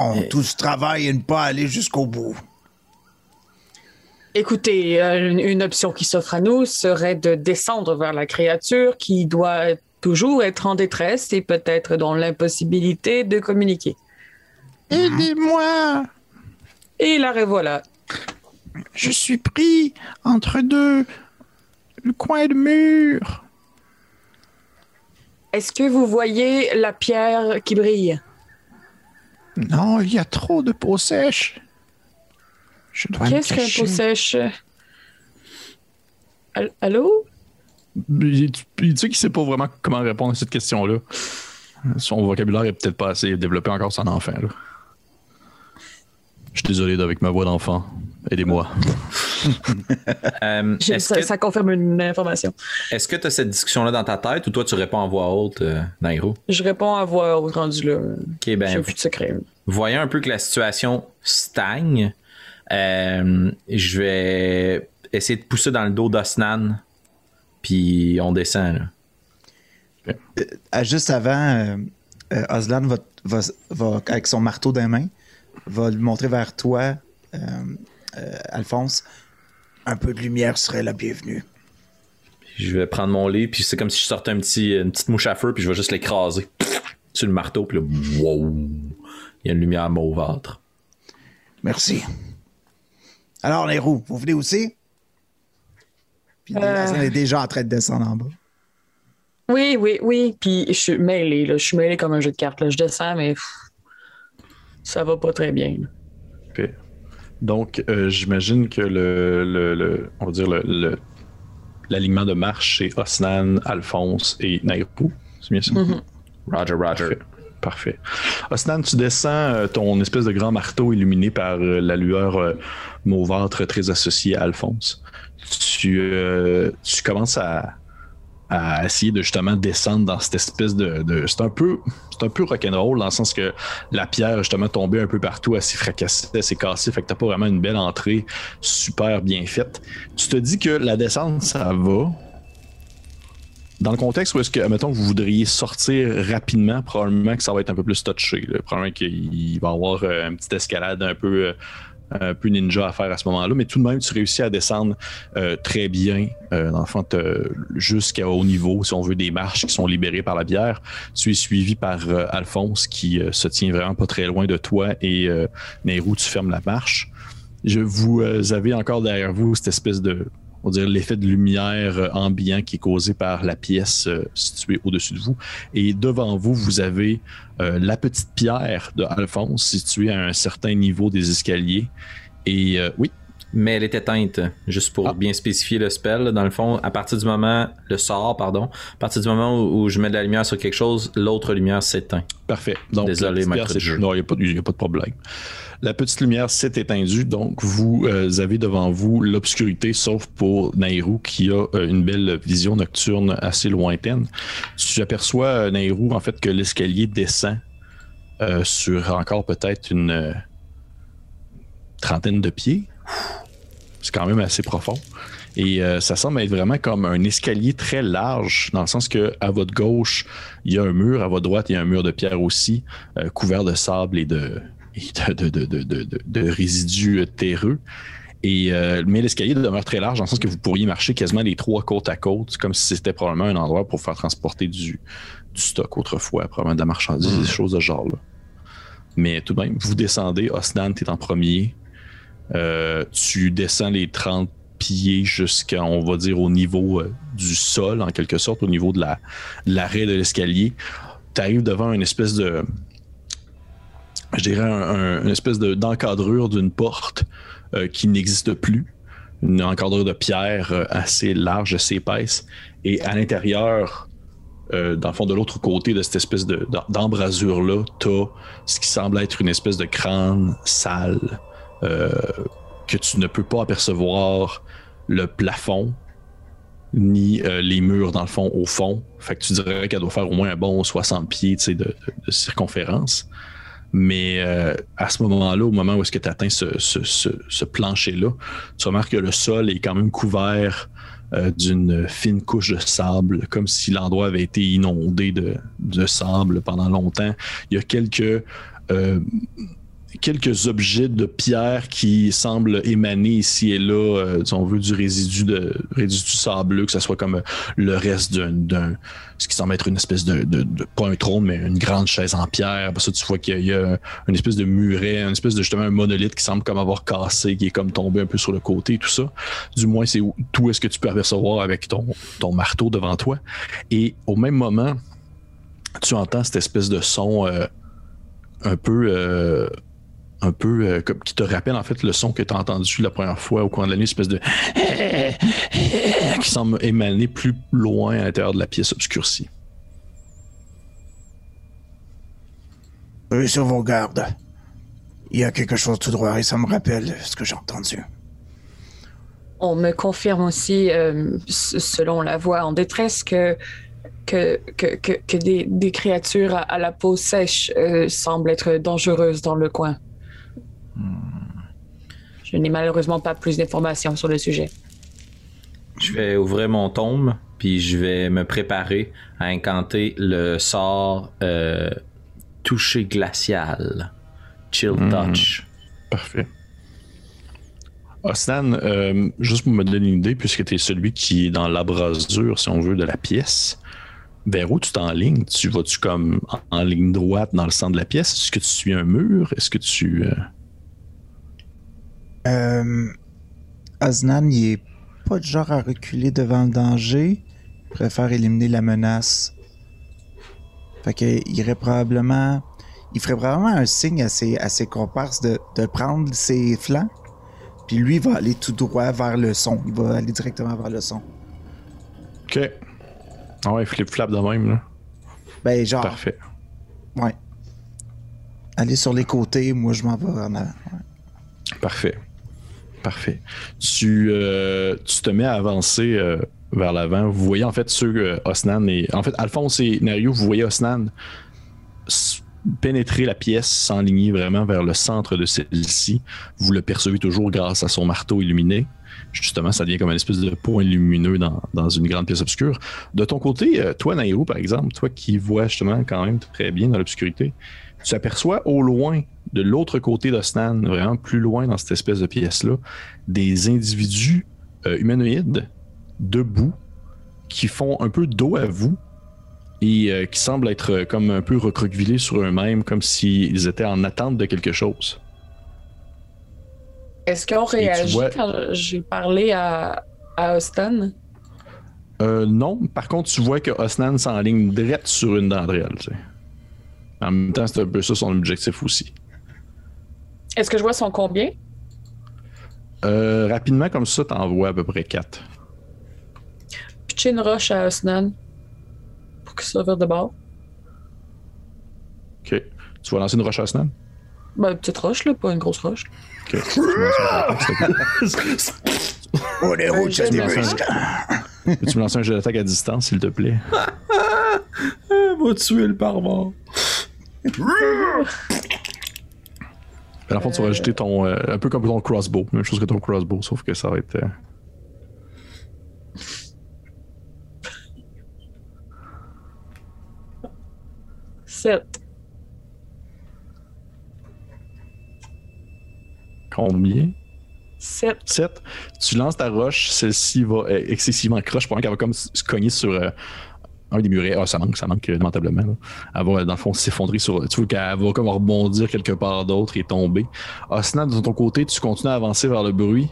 On tous travaille et ne pas aller jusqu'au bout. Écoutez, euh, une option qui s'offre à nous serait de descendre vers la créature qui doit toujours être en détresse et peut-être dans l'impossibilité de communiquer. Aidez-moi Et la revoilà. Je suis pris entre deux le coin de mur. Est-ce que vous voyez la pierre qui brille? Non, il y a trop de peau sèche. Qu'est-ce qu'un peau sèche? Allô? Tu sais qu'il sait pas vraiment comment répondre à cette question-là? Son vocabulaire est peut-être pas assez développé encore son enfant. Là. Je suis désolé avec ma voix d'enfant. Aidez-moi. Euh, ça, confirme une information. Est-ce que tu as cette discussion-là dans ta tête ou toi tu réponds en voix haute, euh, Nairo? Je réponds en voix haute rendu là. Ok, ben. plus de secret. Voyons un peu que la situation stagne. Euh, je vais essayer de pousser dans le dos d'Osnan. Puis on descend. Là. juste avant, Oslan va, va, avec son marteau dans main, va le montrer vers toi, Alphonse un peu de lumière serait la bienvenue. Je vais prendre mon lit, puis c'est comme si je sortais un petit, une petite mouche à feu, puis je vais juste l'écraser sur le marteau, puis là, wow, il y a une lumière mauvâtre. Merci. Alors, les roues, vous venez aussi? Puis euh... est déjà en train de descendre en bas. Oui, oui, oui. Puis je suis mêlé, là. Je suis mêlé comme un jeu de cartes. Là. Je descends, mais ça va pas très bien. OK. Donc, euh, j'imagine que le, on va dire le, l'alignement de marche c'est Osnan, Alphonse et Nairou. C'est bien ça? Mm-hmm. Roger, Roger. Parfait. Osnan, tu descends euh, ton espèce de grand marteau illuminé par euh, la lueur mauvâtre très associée à Alphonse. Tu, tu commences à, à essayer de justement descendre dans cette espèce de, c'est un peu c'est un peu rock'n'roll dans le sens que la pierre justement tombée un peu partout elle s'est fracassée elle s'est cassée fait que t'as pas vraiment une belle entrée super bien faite tu te dis que la descente ça va dans le contexte où est-ce que, mettons, vous voudriez sortir rapidement, probablement que ça va être un peu plus touché. Probablement qu'il va y avoir euh, une petite escalade un peu, euh, un peu ninja à faire à ce moment-là, mais tout de même, tu réussis à descendre euh, très bien, dans le fond, jusqu'à haut niveau, si on veut, des marches qui sont libérées par la bière. Tu es suivi par Alphonse qui se tient vraiment pas très loin de toi et Nehru, tu fermes la marche. Je vous avez encore derrière vous cette espèce de on dirait l'effet de lumière euh, ambiant qui est causé par la pièce euh, située au-dessus de vous. Et devant vous, vous avez euh, la petite pierre de Alphonse située à un certain niveau des escaliers. Et oui. Mais elle est éteinte, juste pour ah. bien spécifier le spell. Dans le fond, à partir du moment, le sort, pardon, à partir du moment où, je mets de la lumière sur quelque chose, l'autre lumière s'éteint. Parfait. Donc, Désolé, maître de jeu. Non, il n'y a, pas de problème. La petite lumière s'est éteindue, donc vous euh, avez devant vous l'obscurité, sauf pour Nairou qui a euh, une belle vision nocturne assez lointaine. Tu aperçois, euh, Nairou, en fait, que l'escalier descend sur encore peut-être une trentaine de pieds. C'est quand même assez profond. Et ça semble être vraiment comme un escalier très large, dans le sens que à votre gauche, il y a un mur, à votre droite, il y a un mur de pierre aussi, couvert de sable et de, de, résidus terreux. Et, euh, mais l'escalier demeure très large, dans le sens que vous pourriez marcher quasiment les trois côte à côte, comme si c'était probablement un endroit pour faire transporter du, stock autrefois, probablement de la marchandise, des choses de ce genre-là. Mais tout de même, vous descendez, Osnan, tu es en premier. Euh, tu descends les 30 pieds jusqu'à, on va dire, au niveau euh, du sol, en quelque sorte, au niveau de l'arrêt de l'escalier. Tu arrives devant une espèce de, je dirais, un, une espèce d'encadrure d'une porte euh, qui n'existe plus. Une encadrure de pierre assez large, assez épaisse. Et à l'intérieur, dans le fond, de l'autre côté de cette espèce d'embrasure-là, tu as ce qui semble être une espèce de crâne sale que tu ne peux pas apercevoir le plafond ni les murs, dans le fond, au fond. Fait que tu dirais qu'elle doit faire au moins un bon 60 pieds de, circonférence. Mais euh, à ce moment-là, au moment où est-ce que tu atteins ce, plancher-là, tu remarques que le sol est quand même couvert euh, d'une fine couche de sable, comme si l'endroit avait été inondé de, de, sable pendant longtemps. Il y a quelques euh, quelques objets de pierre qui semblent émaner ici et là, euh, si on veut, du résidu de résidu sableux, que ce soit comme euh, le reste d'un, ce qui semble être une espèce de, de, pas un trône, mais une grande chaise en pierre. Parce que tu vois qu'il y a, une espèce de muret, une espèce de justement un monolithe qui semble comme avoir cassé, qui est comme tombé un peu sur le côté, tout ça. Du moins, c'est tout est-ce que tu peux apercevoir avec ton, ton marteau devant toi. Et au même moment, tu entends cette espèce de son euh, un peu un peu euh, comme, qui te rappelle en fait le son que tu as entendu la première fois au coin de la nuit, une espèce de qui semble émaner plus loin à l'intérieur de la pièce obscurcie. Oui, sur vos gardes. Il y a quelque chose tout droit et ça me rappelle ce que j'ai entendu. On me confirme aussi, euh, selon la voix en détresse, que, que, que, que, des, créatures à, la peau sèche euh, semblent être dangereuses dans le coin. Je n'ai malheureusement pas plus d'informations sur le sujet. Je vais ouvrir mon tombe, puis je vais me préparer à incanter le sort euh, toucher glacial. Chill hmm. touch. Parfait. Osnan, euh, juste pour me donner une idée, puisque tu es celui qui est dans l'abrasure, si on veut, de la pièce, vers où tu t'enlignes? Tu vas-tu comme en, ligne droite dans le centre de la pièce? Est-ce que tu suis un mur? Est-ce que tu. Euh, euh, Aznan, il est pas de genre à reculer devant le danger. Il préfère éliminer la menace. Fait qu'il irait probablement. Il ferait probablement un signe à ses, à ses comparses de, de prendre ses flancs. Puis lui va aller tout droit vers le son. Il va aller directement vers le son. Ok. Ah ouais, flip-flap de même, là. Ben, genre. Parfait. Ouais. Aller sur les côtés, moi je m'en vais en avant. Parfait. Parfait. Tu, euh, tu te mets à avancer euh, vers l'avant. Vous voyez en fait ceux euh, Osnan et. En fait, Alphonse et Nario, vous voyez Osnan pénétrez la pièce, s'enligner vraiment vers le centre de celle-ci. Vous le percevez toujours grâce à son marteau illuminé. Justement, ça devient comme une espèce de point lumineux dans, une grande pièce obscure. De ton côté, toi, Nairo, par exemple, toi qui vois justement quand même très bien dans l'obscurité, tu aperçois au loin, de l'autre côté d'Osnan, vraiment plus loin dans cette espèce de pièce-là, des individus euh, humanoïdes debout qui font un peu dos à vous et euh, qui semblent être comme un peu recroquevillés sur eux-mêmes, comme s'ils étaient en attente de quelque chose. Est-ce qu'on réagit quand j'ai parlé à, à Austin? Euh, non. Par contre, tu vois que Osnan s'enligne direct sur une d'entre elles. En même temps, c'est un peu ça son objectif aussi. Est-ce que je vois son combien? Euh, rapidement, comme ça, t'en vois à peu près 4. Pitcher une roche à Osnan pour qu'il se de bord. Ok. Tu vas lancer une roche à Osnan? Ben, une petite roche, là, pas une grosse roche. Ok. On est rouge, ça Peux-tu me lancer un jeu d'attaque à distance, s'il te plaît? Va tuer le barbare. À la fin, tu vas ajouter ton. Euh, un peu comme ton crossbow. Même chose que ton crossbow, sauf que ça va être. Euh... 7. Combien? 7. 7. Tu lances ta roche, celle-ci va euh, excessivement croche pour qu'elle va comme se cogner sur euh, un des murets. Ah, ça manque, ça manque lamentablement. Elle va, dans le fond, s'effondrer sur. Tu vois qu'elle va comme rebondir quelque part d'autre et tomber. Osnan, de ton côté, tu continues à avancer vers le bruit.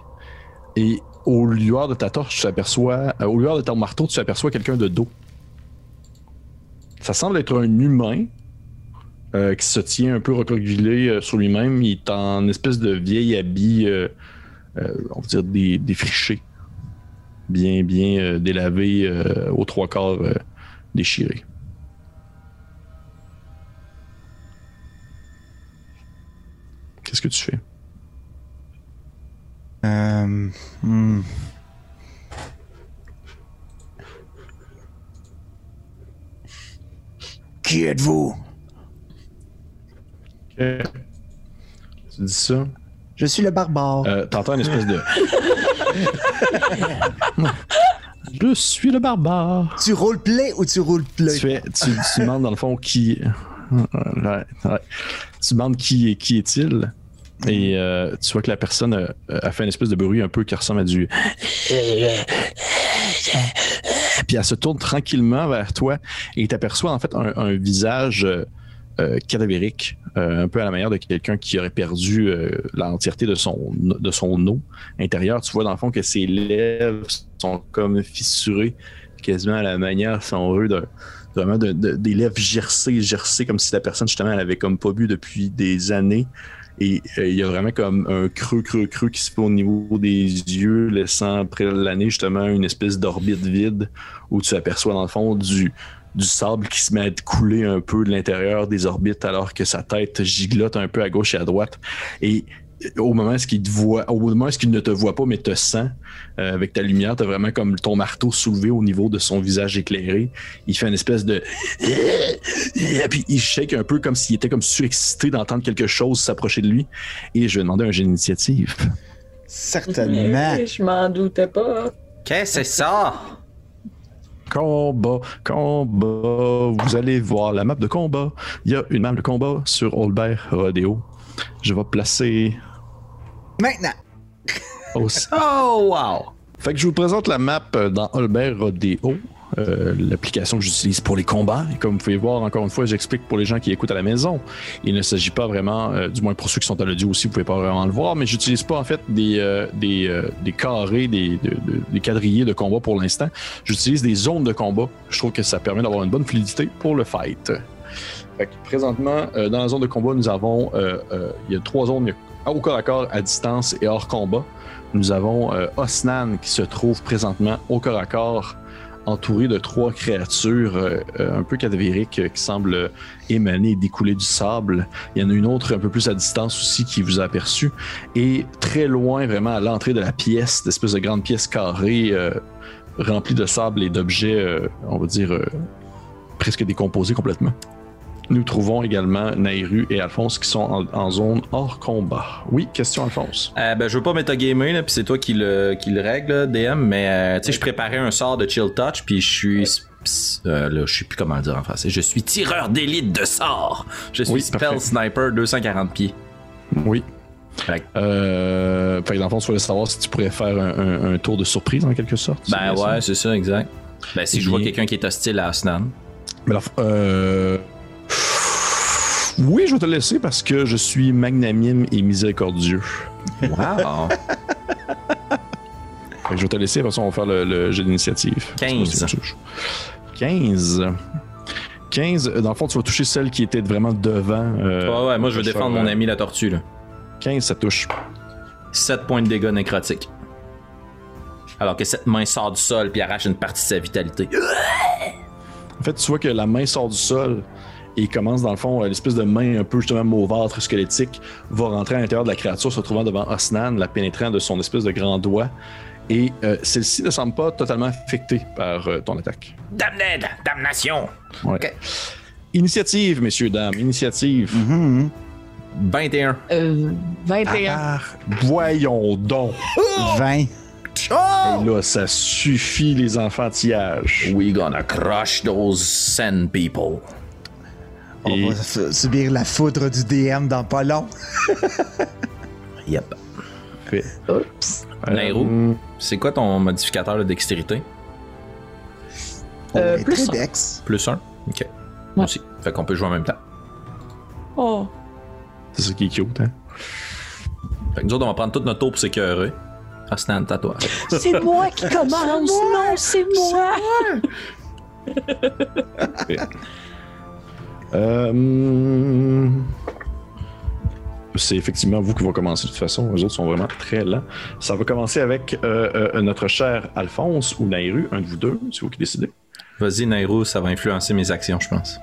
Et au lueur de ta torche, tu aperçois. Euh, au lueur de ton marteau, tu aperçois quelqu'un de dos. Ça semble être un humain. qui se tient un peu recroquevillé sur lui-même. Il est en espèce de vieil habit, on va dire défriché, bien, bien délavé aux trois quarts déchiré. Qu'est-ce que tu fais? Euh, hmm. Qui êtes-vous? Tu dis ça? Je suis le barbare. Euh, T'entends une espèce de. Je suis le barbare. Tu roleplay ou tu roleplay? Tu, fais, tu, tu demandes dans le fond qui. Tu demandes qui, qui est-il? Et euh, tu vois que la personne a, fait une espèce de bruit un peu qui ressemble à du. Puis elle se tourne tranquillement vers toi et t'aperçoit en fait un, visage euh, cadavérique, euh, un peu à la manière de quelqu'un qui aurait perdu l'entièreté de son, de son eau intérieure. Tu vois dans le fond que ses lèvres sont comme fissurées, quasiment à la manière, si on de, vraiment de, des lèvres gercées, gercées, comme si la personne, justement, elle avait comme pas bu depuis des années. Et euh, il y a vraiment comme un creux, creux, creux qui se fait au niveau des yeux, laissant après l'année justement une espèce d'orbite vide où tu aperçois dans le fond du, du sable qui se met à couler un peu de l'intérieur des orbites alors que sa tête giglote un peu à gauche et à droite. Et au moment où il te voit, au moment où il ne te voit pas, mais te sent euh, avec ta lumière, tu as vraiment comme ton marteau soulevé au niveau de son visage éclairé. Il fait une espèce de. Et puis il shake un peu comme s'il était comme surexcité d'entendre quelque chose s'approcher de lui. Et je vais demander un jeu d'initiative. Certainement. je m'en doutais pas. Qu'est-ce que c'est ça? Combat, combat. Vous allez voir la map de combat. Il y a une map de combat sur Oldberg Rodeo. Je vais placer Maintenant. oh, wow! Fait que je vous présente la map euh, dans Holbert Rodeo. Euh, l'application que j'utilise pour les combats. Et comme vous pouvez voir, encore une fois, j'explique pour les gens qui écoutent à la maison. Il ne s'agit pas vraiment, euh, du moins pour ceux qui sont à l'audio aussi, vous pouvez pas vraiment le voir, mais j'utilise pas en fait des, des, des, carrés, des, des quadrillés de combat pour l'instant. J'utilise des zones de combat. Je trouve que ça permet d'avoir une bonne fluidité pour le fight. Fait que présentement, dans la zone de combat, nous avons, il y a trois zones au corps à corps, à distance et hors combat. Nous avons euh, Osnan qui se trouve présentement au corps à corps, entouré de trois créatures euh, euh, un peu cadavériques qui semblent émaner et découler du sable. Il y en a une autre un peu plus à distance aussi qui vous a aperçu. Et très loin, vraiment à l'entrée de la pièce, d'espèce de grande pièce carrée remplie de sable et d'objets, on va dire, presque décomposés complètement. Nous trouvons également Nairu et Alphonse qui sont en, zone hors combat. Oui, question Alphonse. Euh, ben, je veux pas metagamer, puis c'est toi qui le, qui le règle, DM, mais euh, tu sais, je préparais un sort de Chill Touch, puis je suis. Euh, là, je sais plus comment le dire en français. Je suis tireur d'élite de sort. Je suis Spell Sniper 240 pieds. Oui. Fait euh, fait dans le fond, tu voulais savoir si tu pourrais faire un, tour de surprise en quelque sorte. Ben ouais, c'est ça, exact. Ben si je vois quelqu'un qui est hostile à Asnan. Mais euh, oui, je vais te laisser parce que je suis magnanime et miséricordieux. Wow! je vais te laisser, parce qu'on va faire le, jeu d'initiative. 15. 15. 15, dans le fond, tu vas toucher celle qui était vraiment devant. Euh, ouais, ouais, moi je veux défendre mon ami la tortue. Là. 15, ça touche. 7 points de dégâts nécrotiques. Alors que cette main sort du sol puis arrache une partie de sa vitalité. En fait, tu vois que la main sort du sol et commence dans le fond, l'espèce de main un peu justement mauvâtre, squelettique, va rentrer à l'intérieur de la créature, se trouvant devant Osnan, la pénétrant de son espèce de grand doigt. Et euh, celle-ci ne semble pas totalement affectée par euh, ton attaque. Damned! Damnation! Initiative, messieurs, dames, initiative. 21. Euh, 21. Ah, voyons donc. 20. Et là, ça suffit, les enfantillages. We gonna crush those sand people. On va subir la foudre du DM dans pas long. yep. Oups. Nairo, euh, c'est quoi ton modificateur de dextérité? Euh, plus, un. plus un? Ok. Moi aussi. Fait qu'on peut jouer en même temps. Oh. C'est ça qui est cute, hein? Fait que nous autres, on va prendre tout notre tour pour s'écœurer. Ah, c'est à toi. C'est moi qui commence! non, c'est moi! euh... C'est effectivement vous qui va commencer de toute façon. Les autres sont vraiment très lents. Ça va commencer avec euh, euh, notre cher Alphonse ou Nairou, un de vous deux. C'est vous qui décidez. Vas-y, Nairou, ça va influencer mes actions, je pense.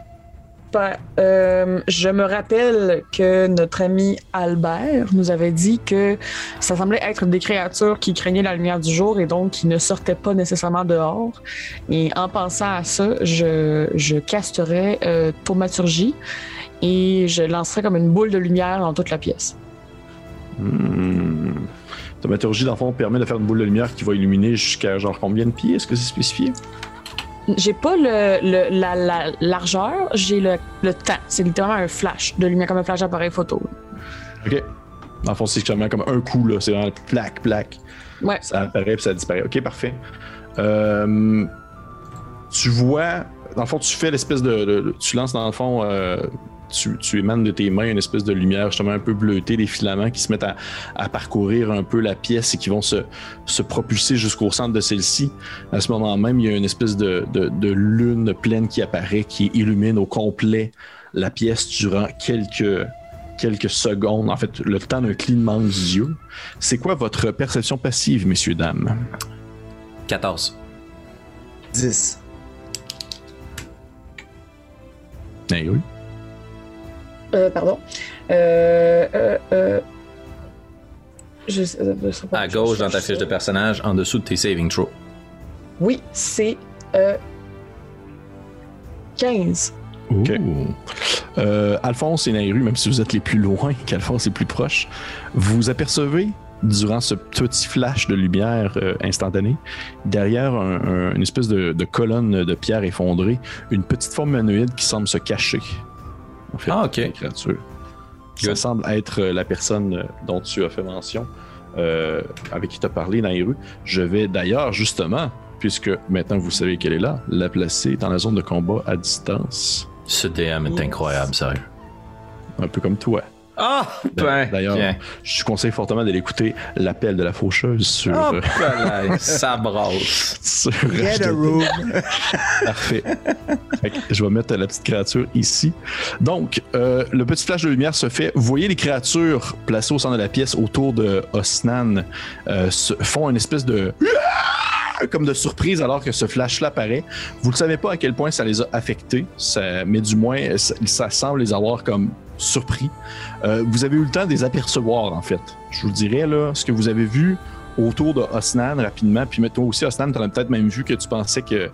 Euh, je me rappelle que notre ami Albert nous avait dit que ça semblait être des créatures qui craignaient la lumière du jour et donc qui ne sortaient pas nécessairement dehors. Et en pensant à ça, je, casterais euh, Thaumaturgie et je lancerais comme une boule de lumière dans toute la pièce. Hmm. Thaumaturgie, dans le fond, permet de faire une boule de lumière qui va illuminer jusqu'à genre combien de pieds? Est-ce que c'est spécifié? J'ai pas le, la, largeur, j'ai le, temps. C'est littéralement un flash de lumière, comme un flash d'appareil photo. Ok. Dans le fond, c'est comme un coup, là. C'est vraiment plaque, plaque. Ouais. Ça apparaît puis ça disparaît. Ok, parfait. Euh, tu vois, dans le fond, tu fais l'espèce de, Tu lances, dans le fond, euh, tu, tu, émanes de tes mains une espèce de lumière justement un peu bleutée, des filaments qui se mettent à, parcourir un peu la pièce et qui vont se, propulser jusqu'au centre de celle-ci. À ce moment même, il y a une espèce de, lune pleine qui apparaît, qui illumine au complet la pièce durant quelques, quelques secondes, en fait, le temps d'un clignement des yeux. C'est quoi votre perception passive, messieurs, dames? 14. 10. Hey, oui. Euh, pardon. Euh, euh, euh je, à gauche dans ta fiche de personnage, en dessous de tes saving throws. Oui, c'est 15. Ok. Alphonse et Nairu, même si vous êtes les plus loin qu'Alphonse est plus proche, vous apercevez durant ce petit flash de lumière instantanée, derrière une espèce de, de, colonne de pierre effondrée, une petite forme humanoïde qui semble se cacher ah, ok. Créature. Ça semble être euh, la personne euh, dont tu as fait mention, euh, avec qui tu as parlé, Nairu. Je vais d'ailleurs, justement, puisque maintenant vous savez qu'elle est là, la placer dans la zone de combat à distance. Ce DM est incroyable, sérieux. Un peu comme toi. Ah, ben, D'ailleurs, je conseille fortement d'aller écouter l'appel de la faucheuse sur. Oh, ça brasse. sur Parfait. je vais mettre la petite créature ici. Donc, euh, le petit flash de lumière se fait. Vous voyez les créatures placées au centre de la pièce autour de Osnan euh, font une espèce de comme de surprise alors que ce flash-là apparaît. Vous ne savez pas à quel point ça les a affectés, mais du moins, ça, ça semble les avoir comme surpris. Euh, vous avez eu le temps de les apercevoir, en fait. Je vous dirais, là, ce que vous avez vu autour de Osnan rapidement, puis toi aussi, Osnan, tu as peut-être même vu que tu pensais que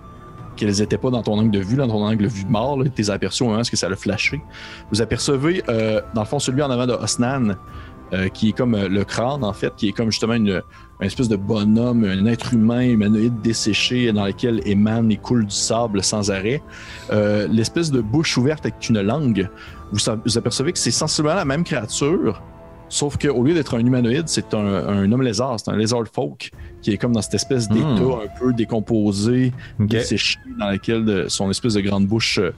qu'elles n'étaient pas dans ton angle de vue, dans ton angle de vue mort. Tu les as aperçues au moment où ça l'a flashé. Vous apercevez, euh, dans le fond, celui en avant de Osnan, euh, qui est comme le crâne, en fait, qui est comme justement une, espèce de bonhomme, un être humain humanoïde desséché dans lequel émane et coule du sable sans arrêt. L'espèce de bouche ouverte avec une langue, vous, vous apercevez que c'est sensiblement la même créature, Sauf qu'au lieu d'être un humanoïde, c'est un, homme lézard, c'est un lézard folk qui est comme dans cette espèce d'état hmm. un peu décomposé, desséché, dans lequel son espèce de grande bouche euh,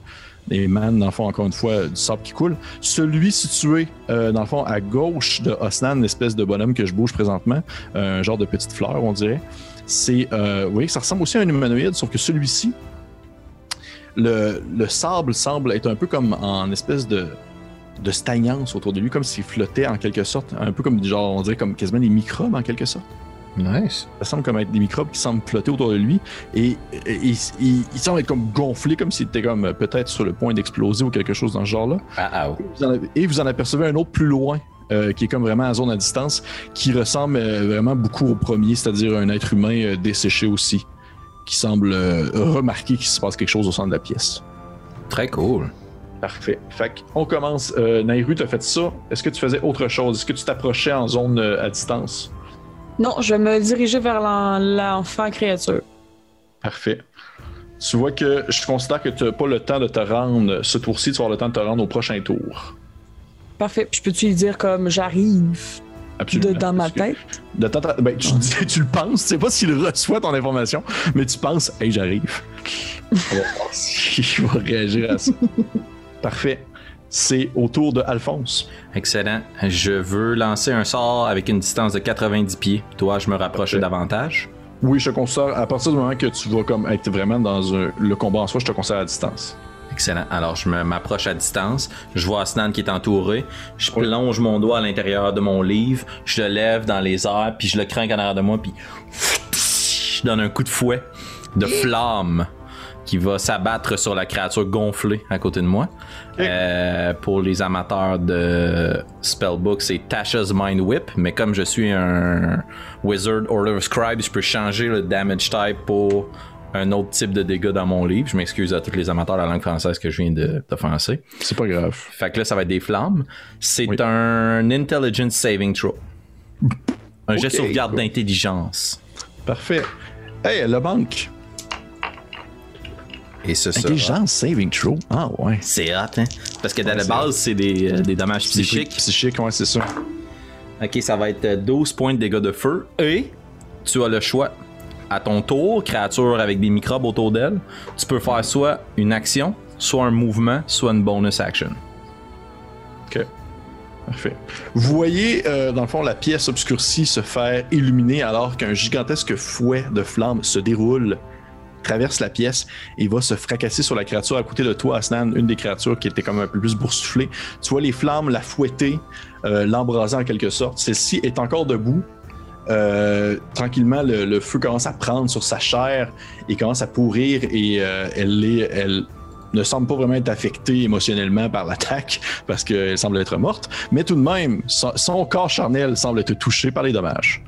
émane, dans le fond, encore une fois, du sable qui coule. Celui situé, euh, dans le fond, à gauche de Osnan, l'espèce de bonhomme que je bouge présentement, un genre de petite fleur, on dirait, c'est, euh, oui, ça ressemble aussi à un humanoïde, sauf que celui-ci, le, le sable semble être un peu comme en espèce de stagnance autour de lui, comme s'il flottait en quelque sorte, un peu comme genre, on comme quasiment des microbes en quelque sorte. Nice. Ça semble comme être des microbes qui semblent flotter autour de lui et, il, semble être comme gonflé, comme s'il était comme peut-être sur le point d'exploser ou quelque chose dans ce genre-là. Ah, ah, oh. et, vous en apercevez un autre plus loin, euh, qui est comme vraiment à zone à distance, qui ressemble euh, vraiment beaucoup au premier, c'est-à-dire un être humain euh, desséché aussi, qui semble remarquer qu'il se passe quelque chose au centre de la pièce. Très cool. Parfait. Fait on commence. Euh, Nairu, t'as fait ça. Est-ce que tu faisais autre chose? Est-ce que tu t'approchais en zone euh, à distance? Non, je me dirigeais vers l'enfant créature. Parfait. Tu vois que je considère que tu n'as pas le temps de te rendre ce tour-ci, tu vas avoir le temps de te rendre au prochain tour. Parfait. Je peux-tu lui dire comme j'arrive Absolument. dans ma tête? De ben, tu, tu, le penses, tu sais pas s'il reçoit ton information, mais tu penses, hey, j'arrive. on va voir si je vais réagir à ça. Parfait. C'est au tour de Alphonse. Excellent. Je veux lancer un sort avec une distance de 90 pieds. Toi, je me rapproche davantage. Oui, je te considère, à partir du moment que tu vas comme être vraiment dans le combat en soi, je te considère à distance. Excellent. Alors, je m'approche à distance. Je vois Snan qui est entouré. Je plonge mon doigt à l'intérieur de mon livre. Je le lève dans les airs, puis je le crains en arrière de moi, puis je donne un coup de fouet de flamme qui va s'abattre sur la créature gonflée à côté de moi. Euh, pour les amateurs de Spellbook, c'est Tasha's Mind Whip, mais comme je suis un Wizard Order of Scribe, je peux changer le damage type pour un autre type de dégâts dans mon livre. Je m'excuse à tous les amateurs de la langue française que je viens de t'offenser. C'est pas grave. Fait que là, ça va être des flammes. C'est un Intelligence Saving Throw. Un geste sauvegarde d'intelligence. Parfait. Hey, le banque. Et ce Intelligence saving throw. Ah ouais. C'est hot, hein? Parce que dans la base, c'est des, euh, des, dommages psychiques. Psychiques, ouais, c'est ça. Ok, ça va être 12 euh, points de dégâts de feu. Et tu as le choix. À ton tour, créature avec des microbes autour d'elle, tu peux faire soit une action, soit un mouvement, soit une bonus action. Ok. Parfait. Vous voyez, euh, dans le fond, la pièce obscurcie se faire illuminer alors qu'un gigantesque fouet de flammes se déroule traverse la pièce et va se fracasser sur la créature à côté de toi, Asnan, une des créatures qui était comme un peu plus boursouflée. Tu vois les flammes la fouetter, euh, l'embraser en quelque sorte. Celle-ci est encore debout. Euh, tranquillement, le, feu commence à prendre sur sa chair et commence à pourrir et euh, elle, ne semble pas vraiment être affectée émotionnellement par l'attaque parce qu'elle semble être morte, mais tout de même, son corps charnel semble être touché par les dommages.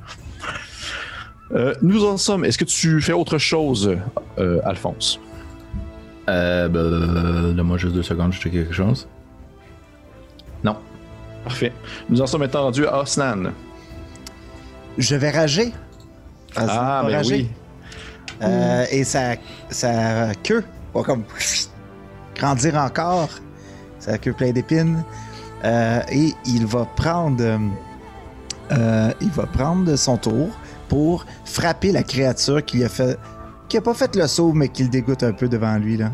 Euh, nous en sommes. Est-ce que tu fais autre chose, euh, Alphonse? Euh, ben, donne-moi juste deux secondes, je check quelque chose. Non. Parfait. Nous en sommes maintenant rendus à Osnan. Je vais rager. Ah, mais ben oui. Euh, et sa, sa queue va comme grandir encore. Sa queue pleine d'épines. et il va prendre. il va prendre son tour pour frapper la créature qui a fait. qui a pas fait le saut, mais qui le dégoûte un peu devant lui. Là.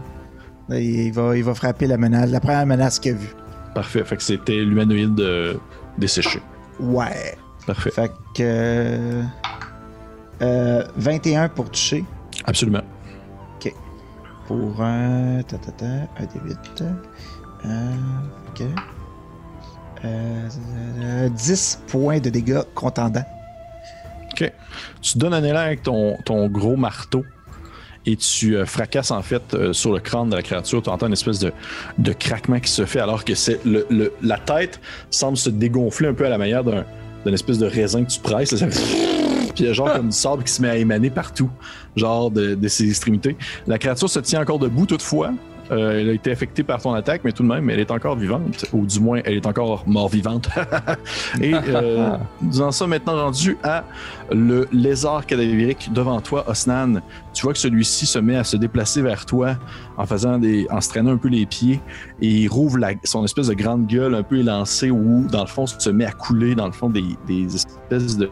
il, va, il va frapper la menace, la première menace qu'il a vue. Parfait. Fait que c'était l'humanoïde de... desséché. Ouais. Parfait. Fait que. Euh, 21 pour toucher. Absolument. Ok. Pour un. Ta, ta, ta, un des 8. Euh, ok. Euh, 10 points de dégâts contendants. OK. Tu donnes un élan avec ton, gros marteau et tu euh, fracasses en fait euh, sur le crâne de la créature. Tu entends une espèce de, craquement qui se fait alors que la tête semble se dégonfler un peu à la manière d'un, d'une espèce de raisin que tu presses. puis il y a genre comme du sable qui se met à émaner partout, genre de, de ses extrémités. La créature se tient encore debout toutefois, euh, elle a été affectée par ton attaque, mais tout de même, elle est encore vivante, ou du moins, elle est encore mort-vivante. Et euh, nous en sommes maintenant rendus à le lézard cadavérique devant toi, Osnan. Tu vois que celui-ci se met à se déplacer vers toi en faisant des, en se traînant un peu les pieds, et il rouvre la, son espèce de grande gueule un peu élancée où, dans le fond, se met à couler dans le fond des, des espèces de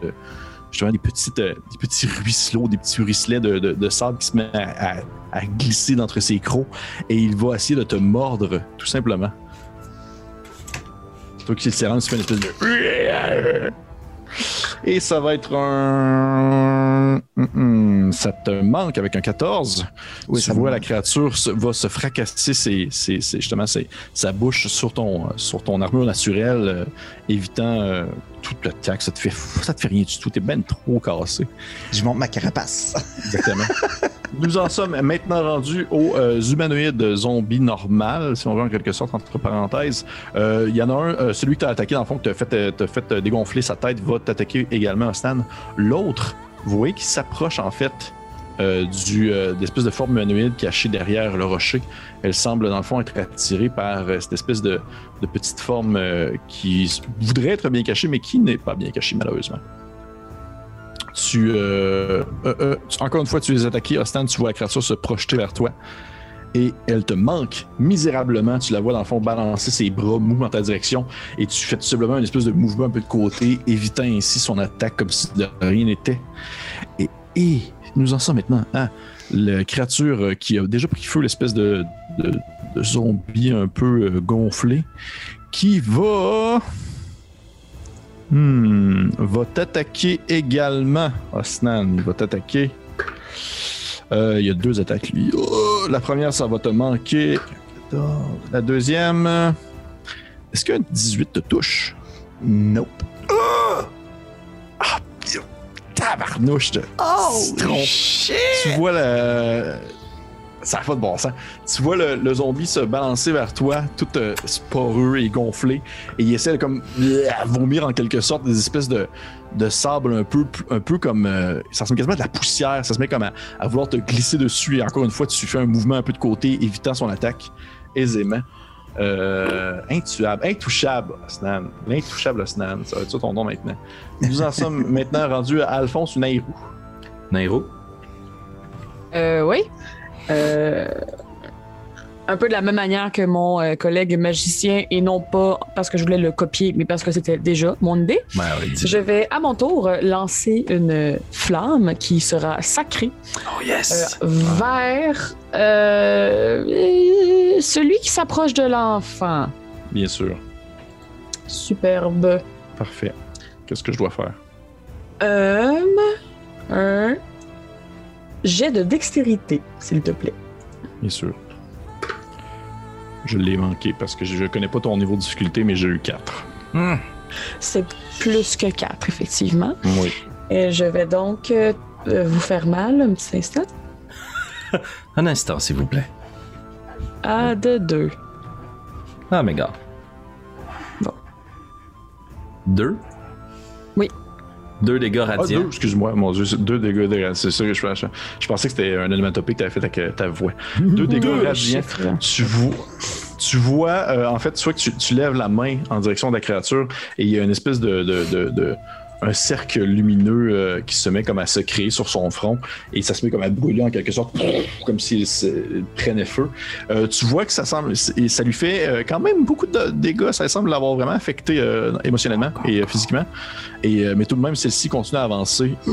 justement des, petites, euh, des petits ruisseaux, des petits ruisselets de, de, de sable qui se met à, à, à, glisser d'entre ses crocs et il va essayer de te mordre, tout simplement. Toi qui le tu fais une espèce de. Et ça va être un. Ça te manque avec un 14. Oui, tu vois, la créature va se fracasser ses, ses, ses, justement sa bouche sur ton, sur ton armure naturelle, euh, évitant euh, toute l'attaque. Ça te fait ça te fait rien du tout. T'es ben trop cassé. Je monte ma carapace. Exactement. Nous en sommes maintenant rendus aux euh, humanoïdes zombies normal, si on veut en quelque sorte, entre parenthèses. Il euh, y en a un, euh, celui que tu as attaqué, dans le fond, que tu as fait, fait dégonfler sa tête, va t'attaquer également à Stan. L'autre, vous voyez qu'il s'approche en fait euh, du, d'espèce de forme humanoïde cachée derrière le rocher. Elle semble, dans le fond, être attirée par cette espèce de, de petite forme qui voudrait être bien cachée, mais qui n'est pas bien cachée, malheureusement. Tu, euh, euh, euh, encore une fois, tu les attaqué, Ostan, tu vois la créature se projeter vers toi. Et elle te manque misérablement. Tu la vois dans le fond balancer ses bras mous dans ta direction. Et tu fais tout simplement une espèce de mouvement un peu de côté, évitant ainsi son attaque comme si de rien n'était. Et, et, nous en sommes maintenant à la créature qui a déjà pris feu, l'espèce de, zombie un peu gonflé, qui va Hmm, va t'attaquer également, Osnan. Il va t'attaquer. Euh, il y a deux attaques, lui. Oh, la première, ça va te manquer. La deuxième. Est-ce qu'un 18 te touche? Nope. Oh! Ah! Tabarnouche! Oh! Shit! Tu vois la ça n'a pas de bon sens. Tu vois le, le, zombie se balancer vers toi, tout euh, sporeux et gonflé, et il essaie de comme vomir en quelque sorte des espèces de, de sable un peu, un peu comme. Euh, ça ressemble quasiment à de la poussière, ça se met comme à, à, vouloir te glisser dessus, et encore une fois, tu fais un mouvement un peu de côté, évitant son attaque aisément. Euh, intuable, intouchable, Osnan. L'intouchable Osnan, ça va être ça ton nom maintenant. Nous en sommes maintenant rendus à Alphonse ou Nairou. Nairou? Euh, oui. Euh, un peu de la même manière que mon euh, collègue magicien, et non pas parce que je voulais le copier, mais parce que c'était déjà mon idée. Ouais, je vais à mon tour lancer une flamme qui sera sacrée oh, yes. euh, vers euh, celui qui s'approche de l'enfant. Bien sûr. Superbe. Parfait. Qu'est-ce que je dois faire? Euh, un jet de dextérité, s'il te plaît. Bien sûr. Je l'ai manqué parce que je connais pas ton niveau de difficulté, mais j'ai eu 4. Mmh. C'est plus que 4, effectivement. Oui. Et je vais donc euh, vous faire mal un petit instant. un instant, s'il vous plaît. À de 2. Ah, mais gars. Bon. 2? Oui. Deux dégâts radiants. Ah, deux, excuse-moi, mon dieu, deux dégâts radiants. C'est ça que je, je, je pensais que c'était un onomatopée que tu avais fait avec ta voix. deux dégâts deux radiants. Tu vois, tu vois euh, en fait, tu vois que tu, tu, lèves la main en direction de la créature et il y a une espèce de, de, de, de un cercle lumineux euh, qui se met comme à se créer sur son front et ça se met comme à brûler en quelque sorte, comme s'il prenait feu. Euh, tu vois que ça semble, et ça lui fait euh, quand même beaucoup de dégâts, ça semble l'avoir vraiment affecté émotionnellement et physiquement. Et, mais tout de même, celle-ci continue à avancer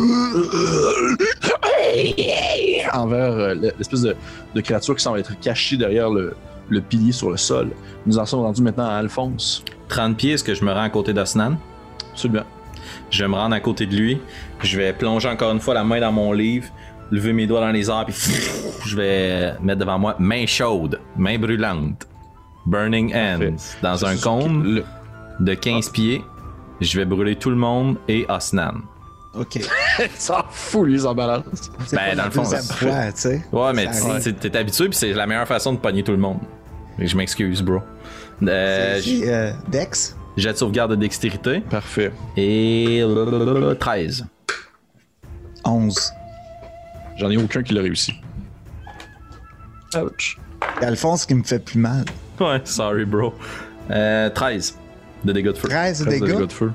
envers l'espèce de, de, créature qui semble être cachée derrière le, le, pilier sur le sol. Nous en sommes rendus maintenant à Alphonse. 30 pieds, est-ce que je me rends à côté d'Osnan? Absolument. Je vais me rendre à côté de lui. Je vais plonger encore une fois la main dans mon livre, lever mes doigts dans les airs, puis je vais mettre devant moi main chaude, main brûlante, burning hands, dans un cône le... de 15 ah. pieds. Je vais brûler tout le monde et Osnan. Ok. s'en fout, lui, en balance. Ben, dans le fond, fois, tu sais. Ouais, mais t'es habitué, puis c'est la meilleure façon de pogner tout le monde. Je m'excuse, bro. Euh, euh, Dex? Jet de sauvegarde de dextérité. Parfait. Et 13. 11. J'en ai aucun qui l'a réussi. Ouch. Alphonse qui me fait plus mal. Ouais, sorry, bro. Euh, 13 de dégâts de feu. 13 de 13 de dégâts? dégâts de feu.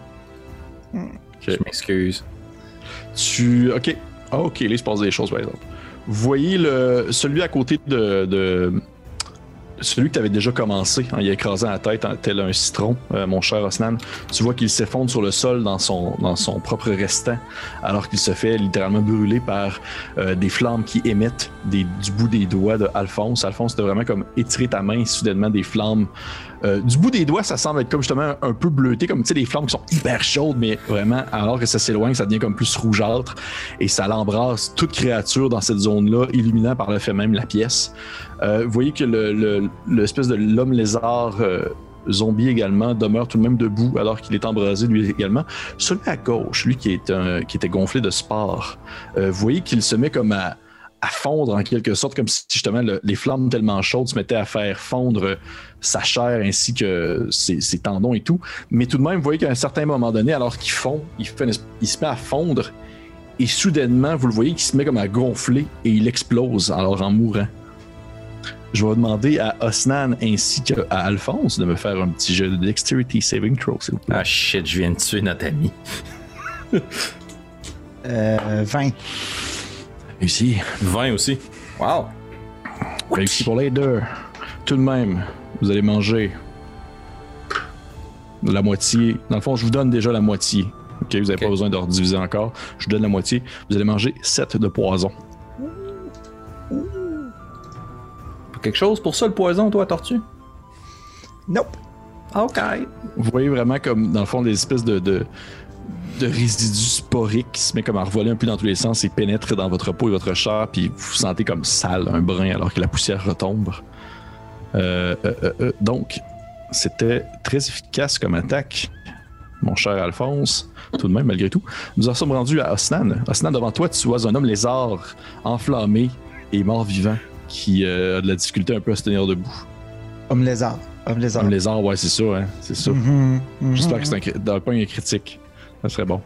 Je m'excuse. Tu. Ok. Ah, ok, là, il se passe des choses, par exemple. Vous voyez le... celui à côté de. de- Celui que tu déjà commencé en y écrasant la tête en- tel un citron, euh, mon cher Osnan. Tu vois qu'il s'effondre sur le sol dans son, dans son propre restant, alors qu'il se fait littéralement brûler par euh, des flammes qui émettent du bout des doigts de Alphonse. Alphonse, t'as vraiment comme étiré ta main, soudainement des flammes. Euh, du bout des doigts, ça semble être comme justement un, peu bleuté, comme tu sais, des flammes qui sont hyper chaudes, mais vraiment, alors que ça s'éloigne, ça devient comme plus rougeâtre et ça l'embrasse toute créature dans cette zone-là, illuminant par le fait même la pièce. Euh, vous voyez que le- le- l'espèce de l'homme lézard euh, zombie également demeure tout de même debout alors qu'il est embrasé lui également. Celui à gauche, lui qui, qui était gonflé de sport, euh, vous voyez qu'il se met comme à, à fondre en quelque sorte, comme si justement le- les flammes tellement chaudes se mettaient à faire fondre sa chair ainsi que ses, ses tendons et tout. Mais tout de même, vous voyez qu'à un certain moment donné, alors qu'il fond, il, fait une esp- il se met à fondre et soudainement, vous le voyez qu'il se met comme à gonfler et il explose alors en mourant. Je vais demander à Osnan ainsi qu'à Alphonse de me faire un petit jeu de Dexterity Saving Throw, s'il vous plaît. Ah shit, je viens de tuer notre ami. Euh, 20. Réussi. 20 aussi. Wow. Réussi pour les deux. Tout de même, vous allez manger la moitié. Dans le fond, je vous donne déjà la moitié. Ok, vous n'avez pas besoin de rediviser encore. Je vous donne la moitié. Vous allez manger 7 de poison. Quelque chose pour ça, le poison, toi, tortue? Nope. Ok. Vous voyez vraiment comme, dans le fond, des espèces de, de, de résidus sporiques qui se met comme à revoler un peu dans tous les sens et pénètrent dans votre peau et votre chair, puis vous vous sentez comme sale, un brin, alors que la poussière retombe. Euh, euh, euh, donc, c'était très efficace comme attaque, mon cher Alphonse. Tout de même, malgré tout. Nous en sommes rendus à Osnan. Osnan, devant toi, tu vois un homme lézard enflammé et mort-vivant qui a de la difficulté un peu à se tenir debout. Homme lézard. Homme lézard. Homme lézard, ouais, c'est ça, hein, c'est ça. Mhm, mhm. J'espère que c'est un, point un critique. Ça serait bon.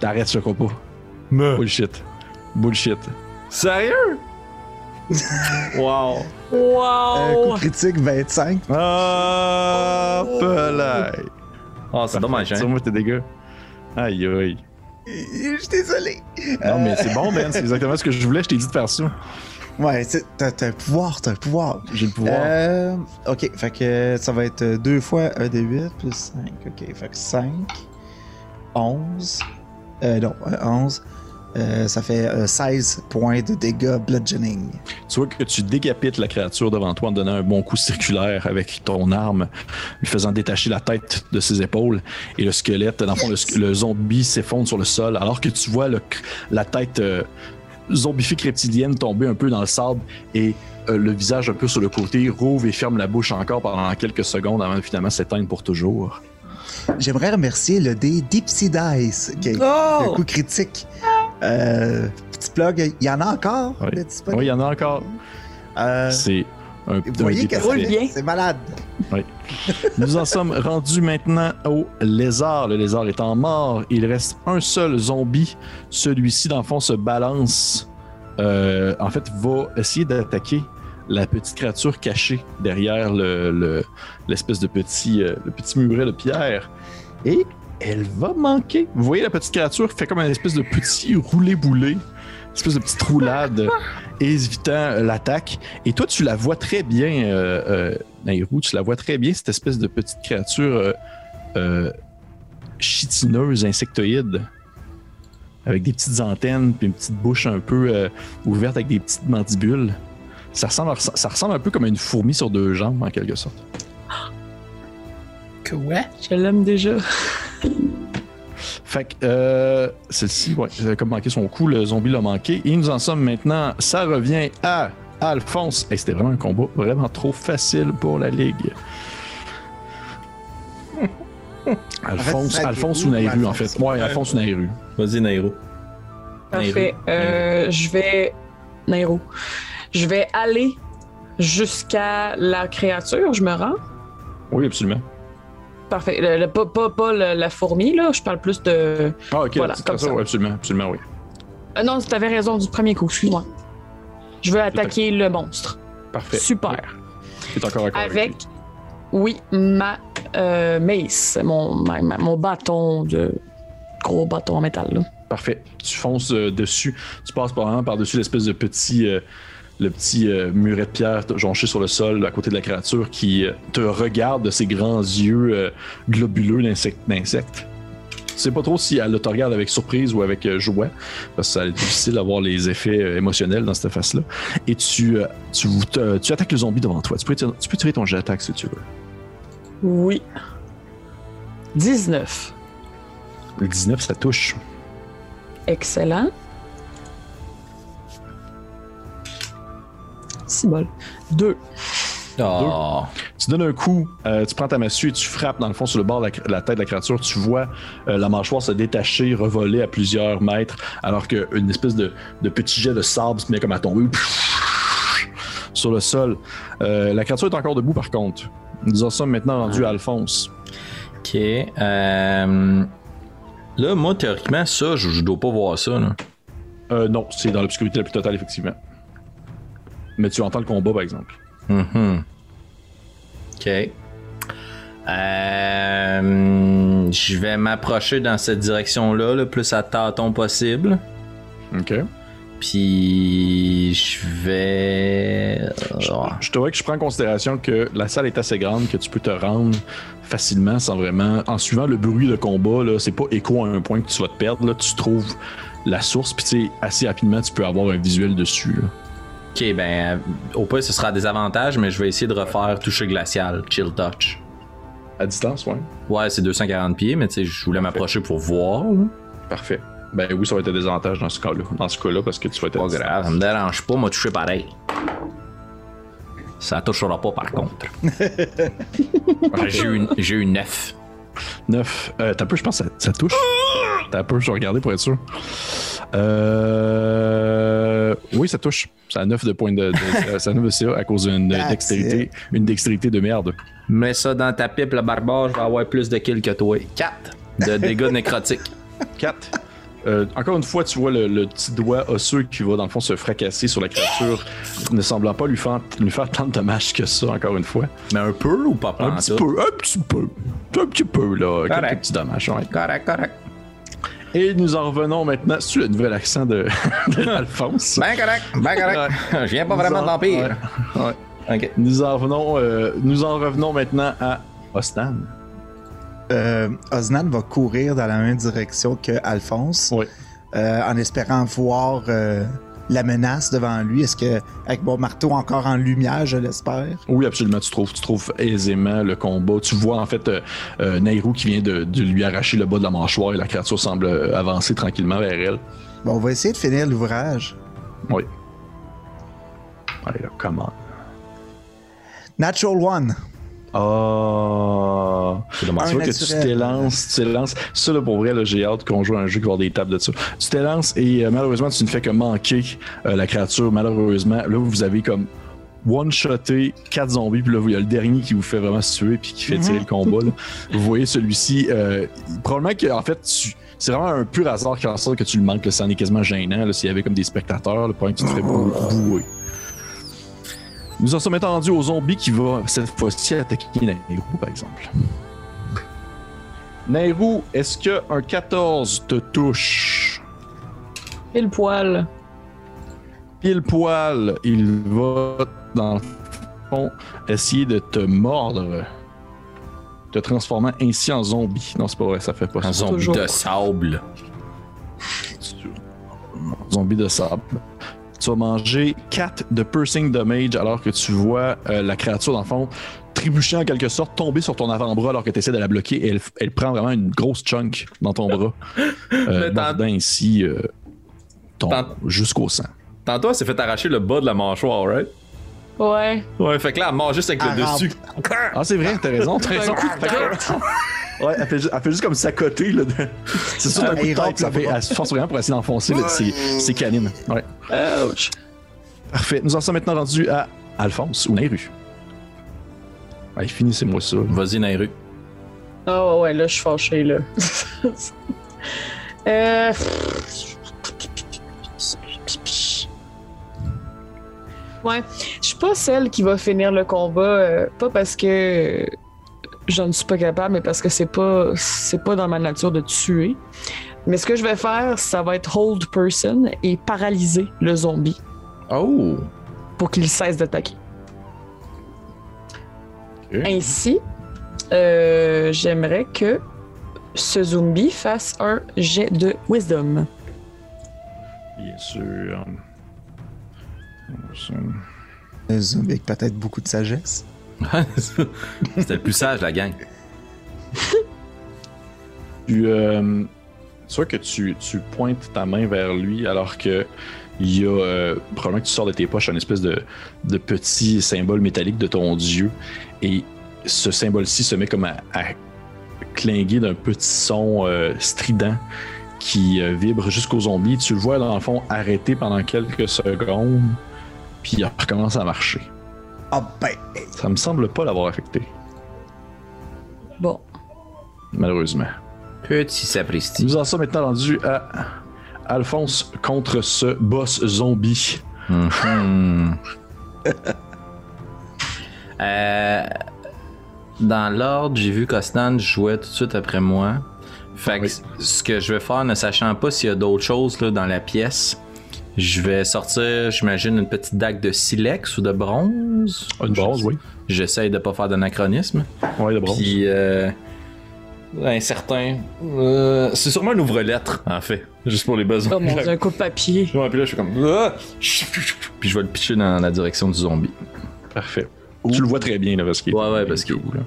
T'arrêtes, je crois pas. Bullshit. Bullshit. Sérieux? wow. Un coup Wow! critique 25. Ah, pelay. Oh, c'est dommage, hein? Tes dégâts. Aïe, aïe. Je suis désolé. Non, mais c'est bon, Ben. C'est exactement ce que je voulais. Je t'ai dit de faire ça. Ouais, t'as t'as un pouvoir, t'as un pouvoir. J'ai le pouvoir. Euh, ok, fait que ça va être deux fois 1 des 8 plus 5. Ok, fait que 5, 11. Euh, non, euh, 11. Euh, ça fait euh, 16 points de dégâts bludgeoning. Tu vois que tu décapites la créature devant toi en donnant un bon coup circulaire avec ton arme, lui faisant détacher la tête de ses épaules et le squelette, dans le fond, le, le zombie s'effondre sur le sol alors que tu vois le la tête euh, zombifique reptilienne tomber un peu dans le sable et euh, le visage un peu sur le côté rouvre et ferme la bouche encore pendant quelques secondes avant de finalement s'éteindre pour toujours. J'aimerais remercier le dé Dipsy Dice, qui a un coup critique. Euh, petit plug, il y en a encore? Oui, il y en a encore. Euh, C'est un, vous voyez dé que parfait. bien. c'est malade. Nous en sommes rendus maintenant au lézard. Le lézard étant mort, il reste un seul zombie. Celui-ci, dans le fond, se balance. euh, en fait, va essayer d'attaquer la petite créature cachée derrière le- le- l'espèce de petit, euh, le petit muret de pierre. Et elle va manquer. Vous voyez la petite créature fait comme un espèce de petit roulé-boulé, une espèce de petite roulade, évitant l'attaque. Et toi, tu la vois très bien, euh, euh, Nairou, tu la vois très bien, cette espèce de petite créature euh, euh, chitineuse, insectoïde, avec des petites antennes, puis une petite bouche un peu euh, ouverte avec des petites mandibules. Ça ressemble, à- ça ressemble un peu comme une fourmi sur deux jambes, en quelque sorte. Quoi? Je l'aime déjà. Fait que euh, celle-ci, ouais, elle a comme manqué son coup, le zombie l'a manqué. Et nous en sommes maintenant, ça revient à Alphonse. Hey, C'était vraiment un combat vraiment trop facile pour la Ligue. Alphonse, Alphonse ou Nairu, en fait. Ouais, Alphonse ou Nairu. Vas-y, Nairo. Parfait. Euh, je vais. Nairo. Je vais aller jusqu'à la créature. Je me rends. Oui, absolument. Parfait. Le- le- pas pas, pas le- la fourmi, là. Je parle plus de. Ah, ok, Voilà, comme ça, ça. ouais, absolument, absolument, oui. Euh, non, tu avais raison du premier coup, excuse-moi. Je veux attaquer le monstre. Parfait. Super. Es encore d'accord Avec, oui, ma euh, mace, mon, ma- ma- mon bâton de. Gros bâton en métal, là. Parfait. Tu fonces euh, dessus. Tu passes par par-dessus l'espèce de petit, le petit euh, muret de pierre jonché sur le sol à côté de la créature qui euh, te regarde de ses grands yeux euh, globuleux d'insecte. sais pas trop si elle te regarde avec surprise ou avec euh, joie, parce que ça est difficile d'avoir les effets émotionnels dans cette face-là. Et tu, tu, vous- te- tu attaques le zombie devant toi. Tu peux, tirer- tu peux tirer ton jet d'attaque si tu veux. Oui. 19. Le 19, ça touche. Excellent. C'est bol. 2. Oh. Tu donnes un coup, euh, tu prends ta massue et tu frappes dans le fond sur le bord de la, la tête de la créature. Tu vois euh, la mâchoire se détacher, revoler à plusieurs mètres, alors qu'une espèce de, de petit jet de sable se met comme à tomber sur le sol. Euh, la créature est encore debout par contre. Nous en sommes maintenant rendus à Alphonse. Ok. euh, Là, moi, théoriquement, ça, je, je dois pas voir ça. Là. Euh, non, c'est dans l'obscurité la plus totale, effectivement. Mais tu entends le combat, par exemple. Mhm. Ok. Euh, je vais m'approcher dans cette direction-là, le plus à tâtons possible. OK. Puis je vais. Oh. Je te vois que je prends en considération que la salle est assez grande que tu peux te rendre facilement sans vraiment. En suivant le bruit de combat, là, c'est pas écho à un point que tu vas te perdre. Là, tu trouves la source, puis assez rapidement, tu peux avoir un visuel dessus. là. Ok, ben, au pire, ce sera des avantages, mais je vais essayer de refaire toucher glacial, chill touch. À distance, ouais. Ouais, c'est 240 pieds, mais tu sais, je voulais m'approcher pour voir. là. Parfait. Ben oui, ça va être un désavantage dans ce cas-là. Dans ce cas-là, parce que tu vas être Pas grave, ça me dérange pas, m'a touché pareil. Ça touchera pas par contre. J'ai eu, j'ai eu 9. 9. Euh, t'as peu, je pense que ça, ça touche. T'as peu, je vais regarder pour être sûr. Euh... Oui, ça touche. Ça a 9 de points de, de, ça a 9 de CA à cause d'une dextérité, une dextérité de merde. Mets ça dans ta pipe, le barbare, je vais avoir plus de kills que toi. 4 de dégâts nécrotiques. 4. Euh, encore une fois, tu vois le, le petit doigt osseux qui va dans le fond se fracasser sur la créature, ne semblant pas lui faire, lui faire tant de dommages que ça, encore une fois. Mais un peu ou pas Un petit peu, un petit peu, un petit peu, là, quelques petits dommages. ouais. Correct, correct. Et nous en revenons maintenant sur le nouvel accent de, de Alphonse. Ben correct, ben correct. Je viens pas vraiment de l'Empire. Ouais, ouais. Ok. Nous en revenons, euh, nous en revenons maintenant à Ostan. Euh, Osnan va courir dans la même direction que Alphonse, Oui. euh, en espérant voir euh, la menace devant lui? Est-ce que, avec mon marteau encore en lumière, je l'espère? Oui, absolument. Tu trouves, tu trouves aisément le combat. Tu vois en fait euh, euh, Nairou qui vient de, de lui arracher le bas de la mâchoire et la créature semble euh, avancer tranquillement vers elle. Bon, on va essayer de finir l'ouvrage. Oui. Allez là, comment? Natural One. Ah. C'est dommage. Tu vois que tu t'élances, tu t'élances. Ça, là, pour vrai, j'ai hâte qu'on joue à un jeu qui va avoir des tables de ça. Tu t'élances et euh, malheureusement, tu ne fais que manquer euh, la créature. Malheureusement, là, vous avez comme one-shoté quatre zombies, puis là, il y a le dernier qui vous fait vraiment se tuer, puis qui fait tirer le combat. là. Vous voyez celui-ci, euh, probablement que, en fait, tu- c'est vraiment un pur hasard qui en sorte que tu le manques. là. Ça en est quasiment gênant. S'il y avait comme des spectateurs, le point que tu te fais bou- bouer. Nous en sommes rendus au zombie qui va cette fois-ci attaquer Nairou, par exemple. Nairou, est-ce que un 14 te touche? Et le poil. Pile poil, il va dans le fond essayer de te mordre, te transformant ainsi en zombie. Non, c'est pas vrai, ça fait pas Un ça. zombie Toujours. de sable. Zombie de sable. Tu vas manger 4 de piercing damage alors que tu vois euh, la créature, dans le fond, trébucher en quelque sorte, tomber sur ton avant-bras alors que tu essaies de la bloquer et elle, elle prend vraiment une grosse chunk dans ton bras, euh, mordant ainsi euh, ton, jusqu'au sang. Tantôt, elle s'est fait arracher le bas de la mâchoire, right? Ouais. Ouais, fait que là, elle mange juste avec le dessus. Ah, c'est vrai, t'as raison, t'as raison. Fait que- ouais, elle fait, ju- elle fait juste comme s'accoter. là, de- C'est sûr, d'un coup de Elle tête, rentre ça fait, elle se force vraiment pour essayer d'enfoncer là, ses, ses canines. Ouais. Ouch. Parfait. Nous en sommes maintenant rendus à Alphonse ou Nairu. Allez, finissez-moi ça. Vas-y, Nairu. Ah ouais, là, je suis fâché, là. euh... Ouais, je suis pas celle qui va finir le combat, euh, pas parce que je ne suis pas capable, mais parce que c'est pas c'est pas dans ma nature de tuer. Mais ce que je vais faire, ça va être hold person et paralyser le zombie Oh! pour qu'il cesse d'attaquer. Ainsi, euh, j'aimerais que ce zombie fasse un jet de wisdom. Bien sûr. Un zombie avec peut-être beaucoup de sagesse. C'était le plus sage, la gang. Tu, euh, c'est sûr que tu, tu pointes ta main vers lui alors que il y a euh, probablement que tu sors de tes poches un espèce de, de petit symbole métallique de ton dieu et ce symbole-ci se met comme à, à clinguer d'un petit son euh, strident qui euh, vibre jusqu'au zombie. Tu le vois dans le fond arrêter pendant quelques secondes puis il recommence à marcher. Ah ben, Ça me semble pas l'avoir affecté, Bon. malheureusement. Petit sapristi. Nous en sommes maintenant rendus à Alphonse contre ce boss zombie. Mhm. Euh, dans l'ordre, j'ai vu qu'Osnan jouait tout de suite après moi. Fait que Oui. ce que je vais faire, ne sachant pas s'il y a d'autres choses là, dans la pièce, je vais sortir, j'imagine, une petite dague de silex ou de bronze. Une bronze, oui. J'essaye de pas faire d'anachronisme. Oui, de bronze. Puis, euh, un certain. euh, c'est sûrement un ouvre-lettre, en fait. Juste pour les besoins. Oh mon dieu, un coup de papier. Ouais, puis là, je suis comme. Ah! Puis je vais le pitcher dans la direction du zombie. Parfait. Tu le vois très bien, là, parce qu'il Ouais, ouais, parce qu'il- là.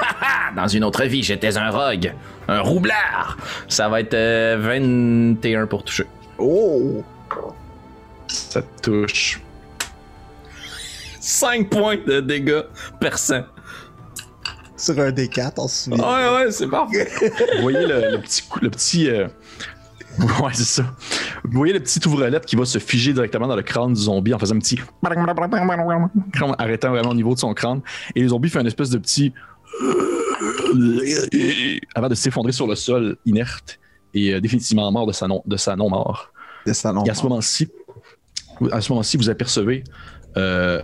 Ah, dans une autre vie, j'étais un rogue, un roublard. Ça va être euh, 21 pour toucher. Oh! Ça te touche. 5 points de dégâts perçants. Sur un des quatre, on se souvient. Ouais, ouais, c'est parfait. Vous voyez le, le petit coup, le petit. euh, Ouais, c'est ça. Vous voyez le petit ouvre-lettre qui va se figer directement dans le crâne du zombie en faisant un petit. arrêtant vraiment au niveau de son crâne. Et le zombie fait une espèce de petit. avant de s'effondrer sur le sol inerte et euh, définitivement mort de sa non- de sa non-mort. De salon. Et à ce moment-ci, à ce moment-ci, vous apercevez euh,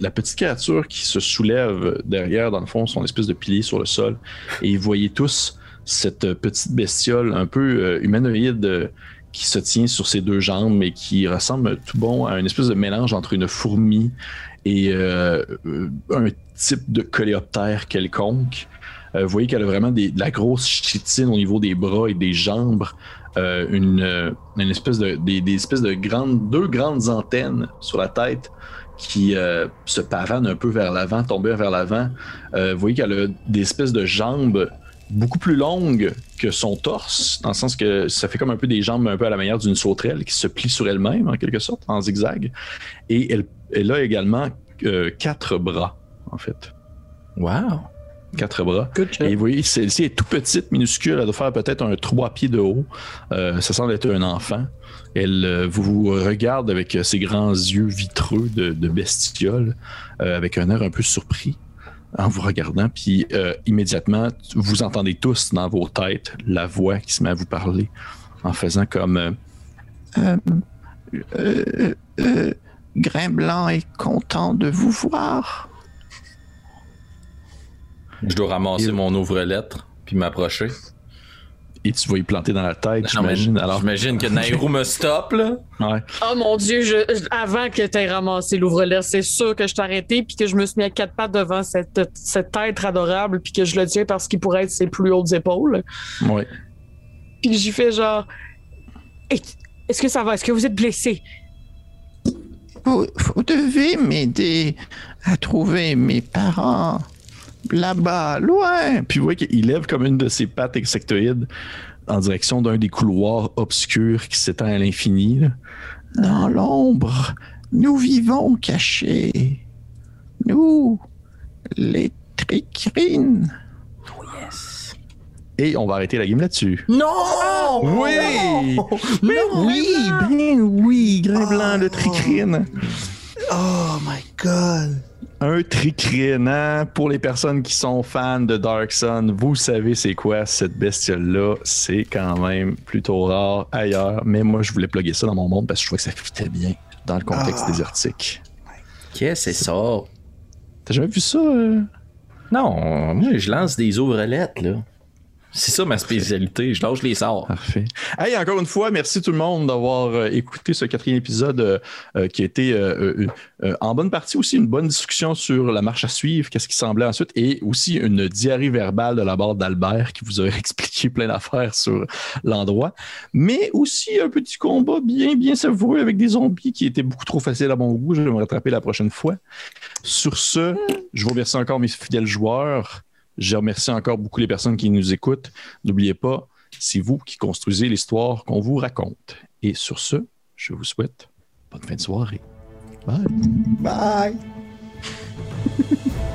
la petite créature qui se soulève derrière, dans le fond, son espèce de pilier sur le sol. Et vous voyez tous cette petite bestiole un peu euh, humanoïde euh, qui se tient sur ses deux jambes et qui ressemble tout bon à une espèce de mélange entre une fourmi et un type de coléoptère quelconque. Euh, vous voyez qu'elle a vraiment de la grosse chitine au niveau des bras et des jambes euh, une, euh, une espèce de des, espèces de grandes deux grandes antennes sur la tête qui se pavanent un peu vers l'avant, tomber vers l'avant. Vous voyez qu'elle a des espèces de jambes beaucoup plus longues que son torse, dans le sens que ça fait comme un peu des jambes un peu à la manière d'une sauterelle qui se plie sur elle-même en quelque sorte, en zigzag. Et elle, elle a également quatre bras, en fait. Wow. Quatre bras. Et vous voyez, celle-ci est tout petite, minuscule. Elle doit faire peut-être un 3 pieds de haut. Euh, ça semble être un enfant. Elle euh, vous regarde avec euh, ses grands yeux vitreux de, de bestiole, euh, avec un air un peu surpris en vous regardant. Puis immédiatement, vous entendez tous dans vos têtes la voix qui se met à vous parler en faisant comme euh, Euh, euh, euh, Grain Blanc est content de vous voir. Je dois ramasser Et- mon ouvre-lettre puis m'approcher. et tu vas y planter dans la tête, j'imagine. Alors, J'imagine que Nairo me stoppe, là. ouais. Oh mon dieu, je- je- avant que tu aies ramassé l'ouvre-lettre, c'est sûr que je t'ai arrêté puis que je me suis mis à quatre pattes devant cette, cet être adorable puis que je le tiens parce qu'il pourrait être ses plus hautes épaules. ouais. Puis j'y fais genre Est-ce que ça va? Est-ce que vous êtes blessé? Vous, vous devez m'aider à trouver mes parents là-bas, loin. Puis vous voyez qu'il lève comme une de ses pattes insectoïdes en direction d'un des couloirs obscurs qui s'étend à l'infini. Dans l'ombre, nous vivons cachés. Nous, les tricrines. Et on va arrêter la game là-dessus. Non! Oui! Mais oui! Ben oui, Grain Blanc, le tricrine. Oh my god! Un tricrénant pour les personnes qui sont fans de Dark Sun. Vous savez c'est quoi cette bestiole-là. C'est quand même plutôt rare ailleurs. Mais moi, je voulais plugger ça dans mon monde parce que je trouvais que ça fitait bien dans le contexte Ah. désertique. Qu'est-ce que c'est ça? T'as jamais vu ça? euh? Non, moi, je lance des ouvrelettes, là. C'est ça ma spécialité. Je lâche les sorts. Parfait. Hey, encore une fois, merci tout le monde d'avoir euh, écouté ce quatrième épisode euh, euh, qui a été euh, euh, euh, en bonne partie aussi une bonne discussion sur la marche à suivre, qu'est-ce qui semblait ensuite, et aussi une diarrhée verbale de la part d'Albert qui vous a expliqué plein d'affaires sur l'endroit, mais aussi un petit combat bien, bien savoureux avec des zombies qui étaient beaucoup trop faciles à mon goût. Je vais me rattraper la prochaine fois. Sur ce, je vous remercie encore mes fidèles joueurs. Je remercie encore beaucoup les personnes qui nous écoutent. N'oubliez pas, c'est vous qui construisez l'histoire qu'on vous raconte. Et sur ce, je vous souhaite bonne fin de soirée. Bye. Bye!